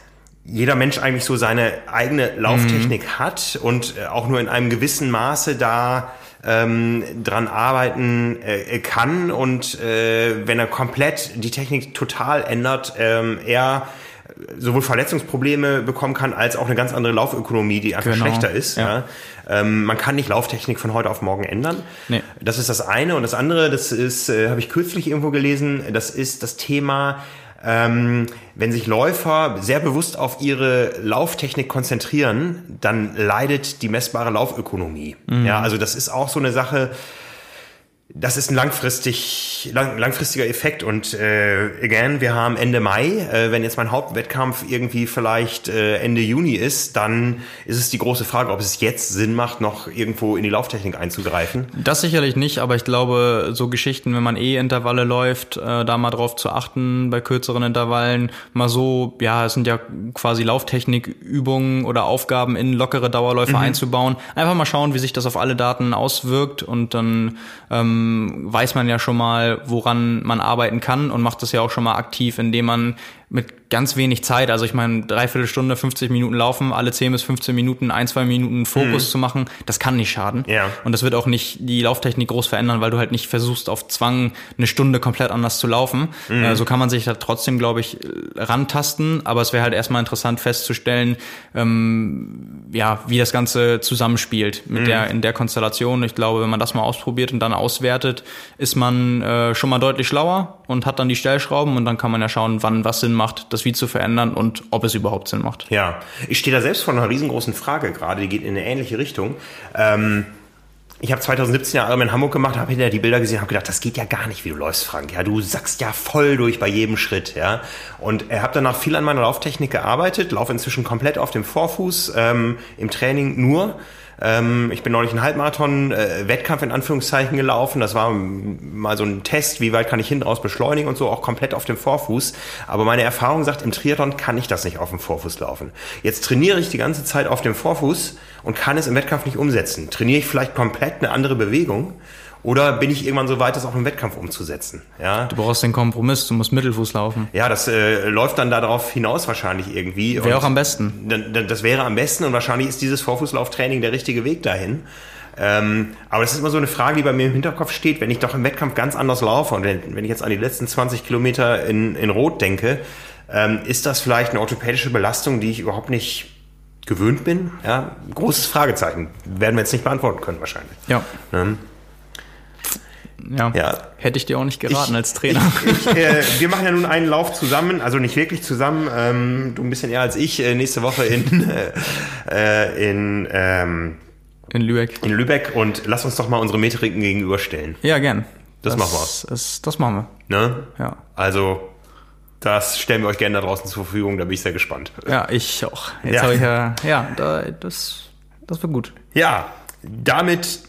jeder Mensch eigentlich so seine eigene Lauftechnik mhm. hat und äh, auch nur in einem gewissen Maße da ähm, dran arbeiten äh, kann und äh, wenn er komplett die Technik total ändert, ähm, er sowohl Verletzungsprobleme bekommen kann, als auch eine ganz andere Laufökonomie, die einfach Genau, schlechter ist. Ja. ja. Ähm, man kann nicht Lauftechnik von heute auf morgen ändern. Nee. Das ist das eine. Und das andere, das ist, äh, habe ich kürzlich irgendwo gelesen, das ist das Thema, ähm, wenn sich Läufer sehr bewusst auf ihre Lauftechnik konzentrieren, dann leidet die messbare Laufökonomie. Ja, also das ist auch so eine Sache, das ist ein langfristig, lang, langfristiger Effekt und äh, again, wir haben Ende Mai. Äh, wenn jetzt mein Hauptwettkampf irgendwie vielleicht äh, Ende Juni ist, dann ist es die große Frage, ob es jetzt Sinn macht, noch irgendwo in die Lauftechnik einzugreifen. Das sicherlich nicht, aber ich glaube, so Geschichten, wenn man eh Intervalle läuft, äh, da mal drauf zu achten bei kürzeren Intervallen, mal so, ja, es sind ja quasi Lauftechnikübungen oder Aufgaben in lockere Dauerläufe einzubauen. Einfach mal schauen, wie sich das auf alle Daten auswirkt und dann ähm, weiß man ja schon mal, woran man arbeiten kann und macht das ja auch schon mal aktiv, indem man mit ganz wenig Zeit, also ich meine, dreiviertel Stunde, 50 Minuten laufen, alle 10 bis 15 Minuten, ein, zwei Minuten Fokus zu machen, das kann nicht schaden. Ja. Und das wird auch nicht die Lauftechnik groß verändern, weil du halt nicht versuchst, auf Zwang eine Stunde komplett anders zu laufen. Äh, so kann man sich da trotzdem, glaube ich, rantasten, aber es wäre halt erstmal interessant festzustellen, ähm, ja, wie das Ganze zusammenspielt mit der, in der Konstellation. Ich glaube, wenn man das mal ausprobiert und dann auswertet, ist man äh, schon mal deutlich schlauer und hat dann die Stellschrauben und dann kann man ja schauen, wann was Sinn macht, das wie zu verändern und ob es überhaupt Sinn macht. Ja, ich stehe da selbst vor einer riesengroßen Frage gerade, die geht in eine ähnliche Richtung. Ähm, ich habe 2017 ja Ironman Hamburg gemacht, habe hinterher die Bilder gesehen, habe gedacht, das geht ja gar nicht, wie du läufst, Frank. Ja, du sackst ja voll durch bei jedem Schritt, ja. Und äh, habe danach viel an meiner Lauftechnik gearbeitet, laufe inzwischen komplett auf dem Vorfuß, ähm, im Training nur. Ähm, ich bin neulich einen Halbmarathon-Wettkampf in Anführungszeichen gelaufen. Das war mal so ein Test, wie weit kann ich hinten raus beschleunigen und so, auch komplett auf dem Vorfuß. Aber meine Erfahrung sagt, im Triathlon kann ich das nicht auf dem Vorfuß laufen. Jetzt trainiere ich die ganze Zeit auf dem Vorfuß und kann es im Wettkampf nicht umsetzen. Trainiere ich vielleicht komplett eine andere Bewegung? Oder bin ich irgendwann so weit, das auch im Wettkampf umzusetzen? Ja, Du brauchst den Kompromiss, du musst Mittelfuß laufen. ja das äh, läuft dann darauf hinaus wahrscheinlich irgendwie. Wäre auch am besten. Das wäre am besten und wahrscheinlich ist dieses Vorfußlauftraining der richtige Weg dahin. Ähm, aber das ist immer so eine Frage, die bei mir im Hinterkopf steht, wenn ich doch im Wettkampf ganz anders laufe und wenn, wenn ich jetzt an die letzten 20 Kilometer in, in Rot denke, ähm, ist das vielleicht eine orthopädische Belastung, die ich überhaupt nicht gewöhnt bin? Ja, großes Fragezeichen. Werden wir jetzt nicht beantworten können wahrscheinlich. Ja. Ähm, Ja. Ja. Hätte ich dir auch nicht geraten als Trainer. Ich, ich, äh, wir machen ja nun einen Lauf zusammen, also nicht wirklich zusammen, ähm, du ein bisschen eher als ich, äh, nächste Woche in, <laughs> äh, in, ähm, In Lübeck. in Lübeck und lass uns doch mal unsere Metriken gegenüberstellen. Ja, gern. Das machen wir. Das, das, das machen Ne? wir. Ja. Also, das stellen wir euch gerne da draußen zur Verfügung, da bin ich sehr gespannt. Ja, ich auch. Jetzt Ja. habe ich ja, <laughs> ja, da, das, das wird gut. Ja, damit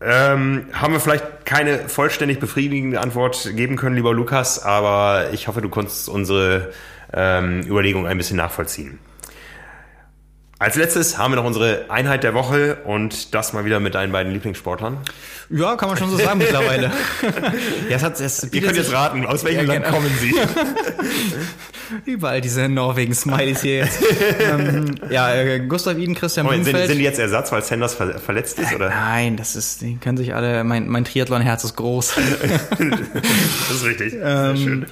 ähm, haben wir vielleicht keine vollständig befriedigende Antwort geben können, lieber Lukas, aber ich hoffe, du konntest unsere ähm, Überlegung ein bisschen nachvollziehen. Als letztes haben wir noch unsere Einheit der Woche und das mal wieder mit deinen beiden Lieblingssportlern. Ja, kann man schon so sagen mittlerweile. <laughs> ja, es hat, es Ihr könnt jetzt raten, aus welchem Land genau. kommen sie? <laughs> überall diese Norwegen-Smileys hier jetzt. ähm, ja, äh, Gustav Iden, Christian Moment, sind, Blumfeld. sind die jetzt Ersatz, weil Sanders ver verletzt ist? Oder? Nein, das ist, die können sich alle, mein, mein Triathlon-Herz ist groß. <laughs> Das ist richtig. Sehr schön.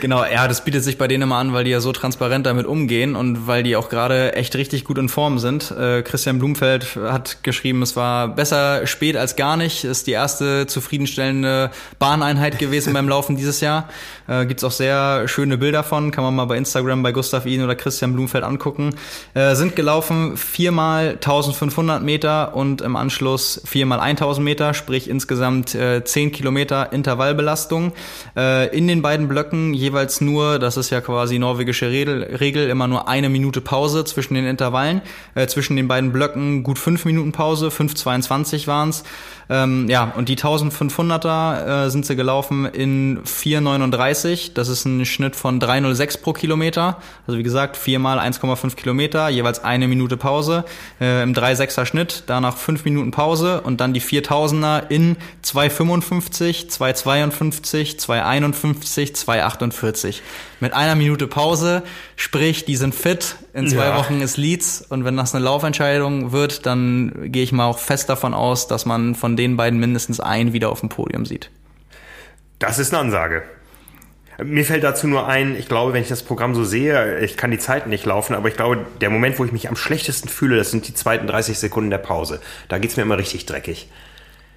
Genau, ja, das bietet sich bei denen immer an, weil die ja so transparent damit umgehen und weil die auch gerade echt richtig gut in Form sind. Äh, Christian Blumfeld hat geschrieben, es war besser spät als gar nicht. Ist die erste zufriedenstellende Bahneinheit gewesen beim Laufen dieses Jahr. Äh, gibt's auch sehr schöne Bilder von, kann man mal bei Instagram bei Gustav Ihn oder Christian Blumfeld angucken. Äh, sind gelaufen viermal 1500 Meter und im Anschluss viermal 1000 Meter, sprich insgesamt äh, 10 Kilometer Intervallbelastung. Äh, in den beiden Blöcken jeweils nur, das ist ja quasi norwegische Regel, Regel immer nur eine Minute Pause zwischen den Intervallen. Äh, zwischen den beiden Blöcken gut fünf Minuten Pause, 5,22 waren's. Ähm, ja, und die 1500er äh, sind sie gelaufen in 4,39. Das ist ein Schnitt von 3,06 pro Kilometer. Also wie gesagt, viermal 1,5 Kilometer, jeweils eine Minute Pause äh, im 3,6er Schnitt. Danach fünf Minuten Pause und dann die 4000er in 2,55, 2,52, 2,51, 2,48. Mit einer Minute Pause, sprich, die sind fit. In zwei Ja. Wochen ist Leeds und wenn das eine Laufentscheidung wird, dann gehe ich mal auch fest davon aus, dass man von den beiden mindestens einen wieder auf dem Podium sieht. Das ist eine Ansage. Mir fällt dazu nur ein, ich glaube, wenn ich das Programm so sehe, ich kann die Zeiten nicht laufen, aber ich glaube, der Moment, wo ich mich am schlechtesten fühle, das sind die zweiten 30 Sekunden der Pause. Da geht's mir immer richtig dreckig.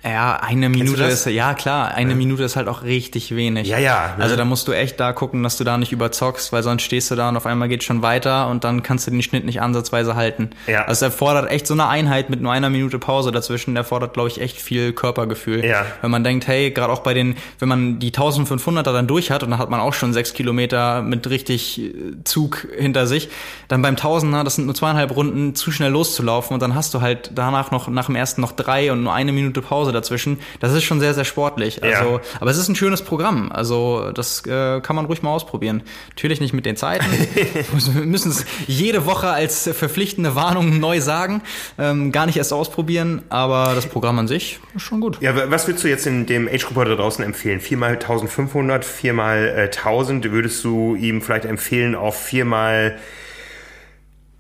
Ja, eine Minute ist, ja klar, eine ja. Minute ist halt auch richtig wenig. Ja, ja. Ne? Also da musst du echt da gucken, dass du da nicht überzockst, weil sonst stehst du da und auf einmal geht schon weiter und dann kannst du den Schnitt nicht ansatzweise halten. Ja. Also er fordert echt so eine Einheit mit nur einer Minute Pause dazwischen, der fordert, glaube ich, echt viel Körpergefühl. Ja. Wenn man denkt, hey, gerade auch bei den, wenn man die 1500er dann durch hat und dann hat man auch schon sechs Kilometer mit richtig äh, Zug hinter sich, dann beim Tausender, das sind nur zweieinhalb Runden, zu schnell loszulaufen und dann hast du halt danach noch, nach dem ersten noch drei und nur eine Minute Pause Pause dazwischen. Das ist schon sehr, sehr sportlich. Also, ja. aber es ist ein schönes Programm. Also, das äh, kann man ruhig mal ausprobieren. Natürlich nicht mit den Zeiten. <laughs> Wir müssen es jede Woche als verpflichtende Warnung neu sagen. Ähm, gar nicht erst ausprobieren, aber das Programm an sich ist schon gut. Ja, was würdest du jetzt in dem Age Grouper da draußen empfehlen? Viermal 1500, viermal äh, 1000. Würdest du ihm vielleicht empfehlen, auf viermal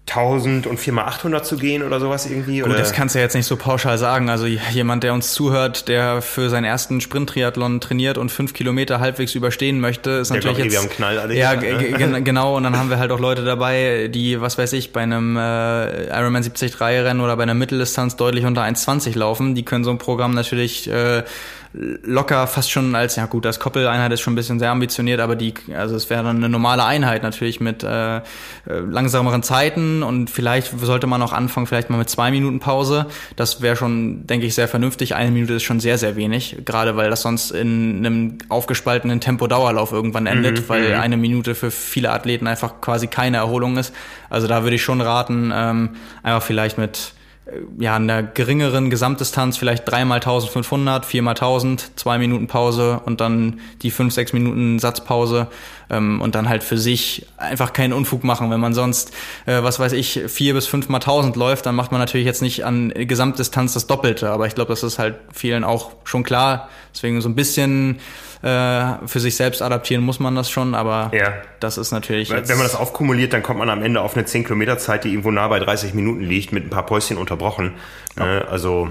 1000 und 4x800 zu gehen oder sowas irgendwie? Gut, oder? das kannst du ja jetzt nicht so pauschal sagen. Also jemand, der uns zuhört, der für seinen ersten Sprint-Triathlon trainiert und fünf Kilometer halbwehr überstehen möchte, ist der natürlich jetzt... Wir haben Knall alle ja, ne? <laughs> genau. Und dann haben wir halt auch Leute dabei, die, was weiß ich, bei einem äh, Ironman 73 Rennen oder bei einer Mitteldistanz deutlich unter 1,20 laufen. Die können so ein Programm natürlich... Äh, locker fast schon als, ja gut, das Koppeleinheit ist schon ein bisschen sehr ambitioniert, aber die, also es wäre dann eine normale Einheit natürlich mit äh, äh, langsameren Zeiten und vielleicht sollte man auch anfangen, vielleicht mal mit zwei Minuten Pause. Das wäre schon, denke ich, sehr vernünftig. Eine Minute ist schon sehr, sehr wenig, gerade weil das sonst in einem aufgespaltenen Tempo-Dauerlauf irgendwann endet, mhm, weil mhm. eine Minute für viele Athleten einfach quasi keine Erholung ist. Also da würde ich schon raten, ähm, einfach vielleicht mit ja, in der geringeren Gesamtdistanz vielleicht dreimal 1500, viermal 1000, zwei Minuten Pause und dann die fünf, sechs Minuten Satzpause ähm, und dann halt für sich einfach keinen Unfug machen. Wenn man sonst, äh, was weiß ich, vier bis fünfmal 1000 läuft, dann macht man natürlich jetzt nicht an Gesamtdistanz das Doppelte. Aber ich glaube, das ist halt vielen auch schon klar. Deswegen so ein bisschen äh, für sich selbst adaptieren muss man das schon, aber ja. das ist natürlich. Wenn man das aufkumuliert, dann kommt man am Ende auf eine 10 Kilometer Zeit, die irgendwo nah bei 30 Minuten liegt, mit ein paar Päuschen unterbrochen. Ja. Äh, also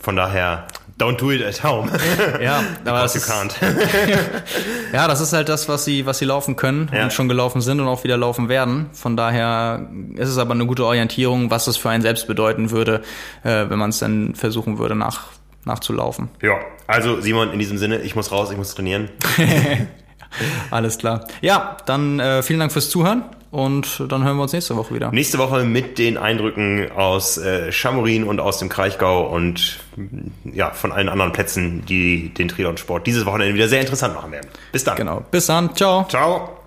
von daher Don't do it at home. <laughs> ja, aber das ist, <laughs> ja, das ist halt das, was sie, was sie laufen können ja. und schon gelaufen sind und auch wieder laufen werden. Von daher ist es aber eine gute Orientierung, was es für einen selbst bedeuten würde, äh, wenn man es dann versuchen würde, nach, nachzulaufen. Ja, also Simon, in diesem Sinne, ich muss raus, ich muss trainieren. <laughs> <laughs> Alles klar. Ja, dann äh, vielen Dank fürs Zuhören und dann hören wir uns nächste Woche wieder. Nächste Woche mit den Eindrücken aus äh, Chamorin und aus dem Kraichgau und ja, von allen anderen Plätzen, die den Triathlon-Sport dieses Wochenende wieder sehr interessant machen werden. Bis dann. Genau. Bis dann. Ciao. Ciao.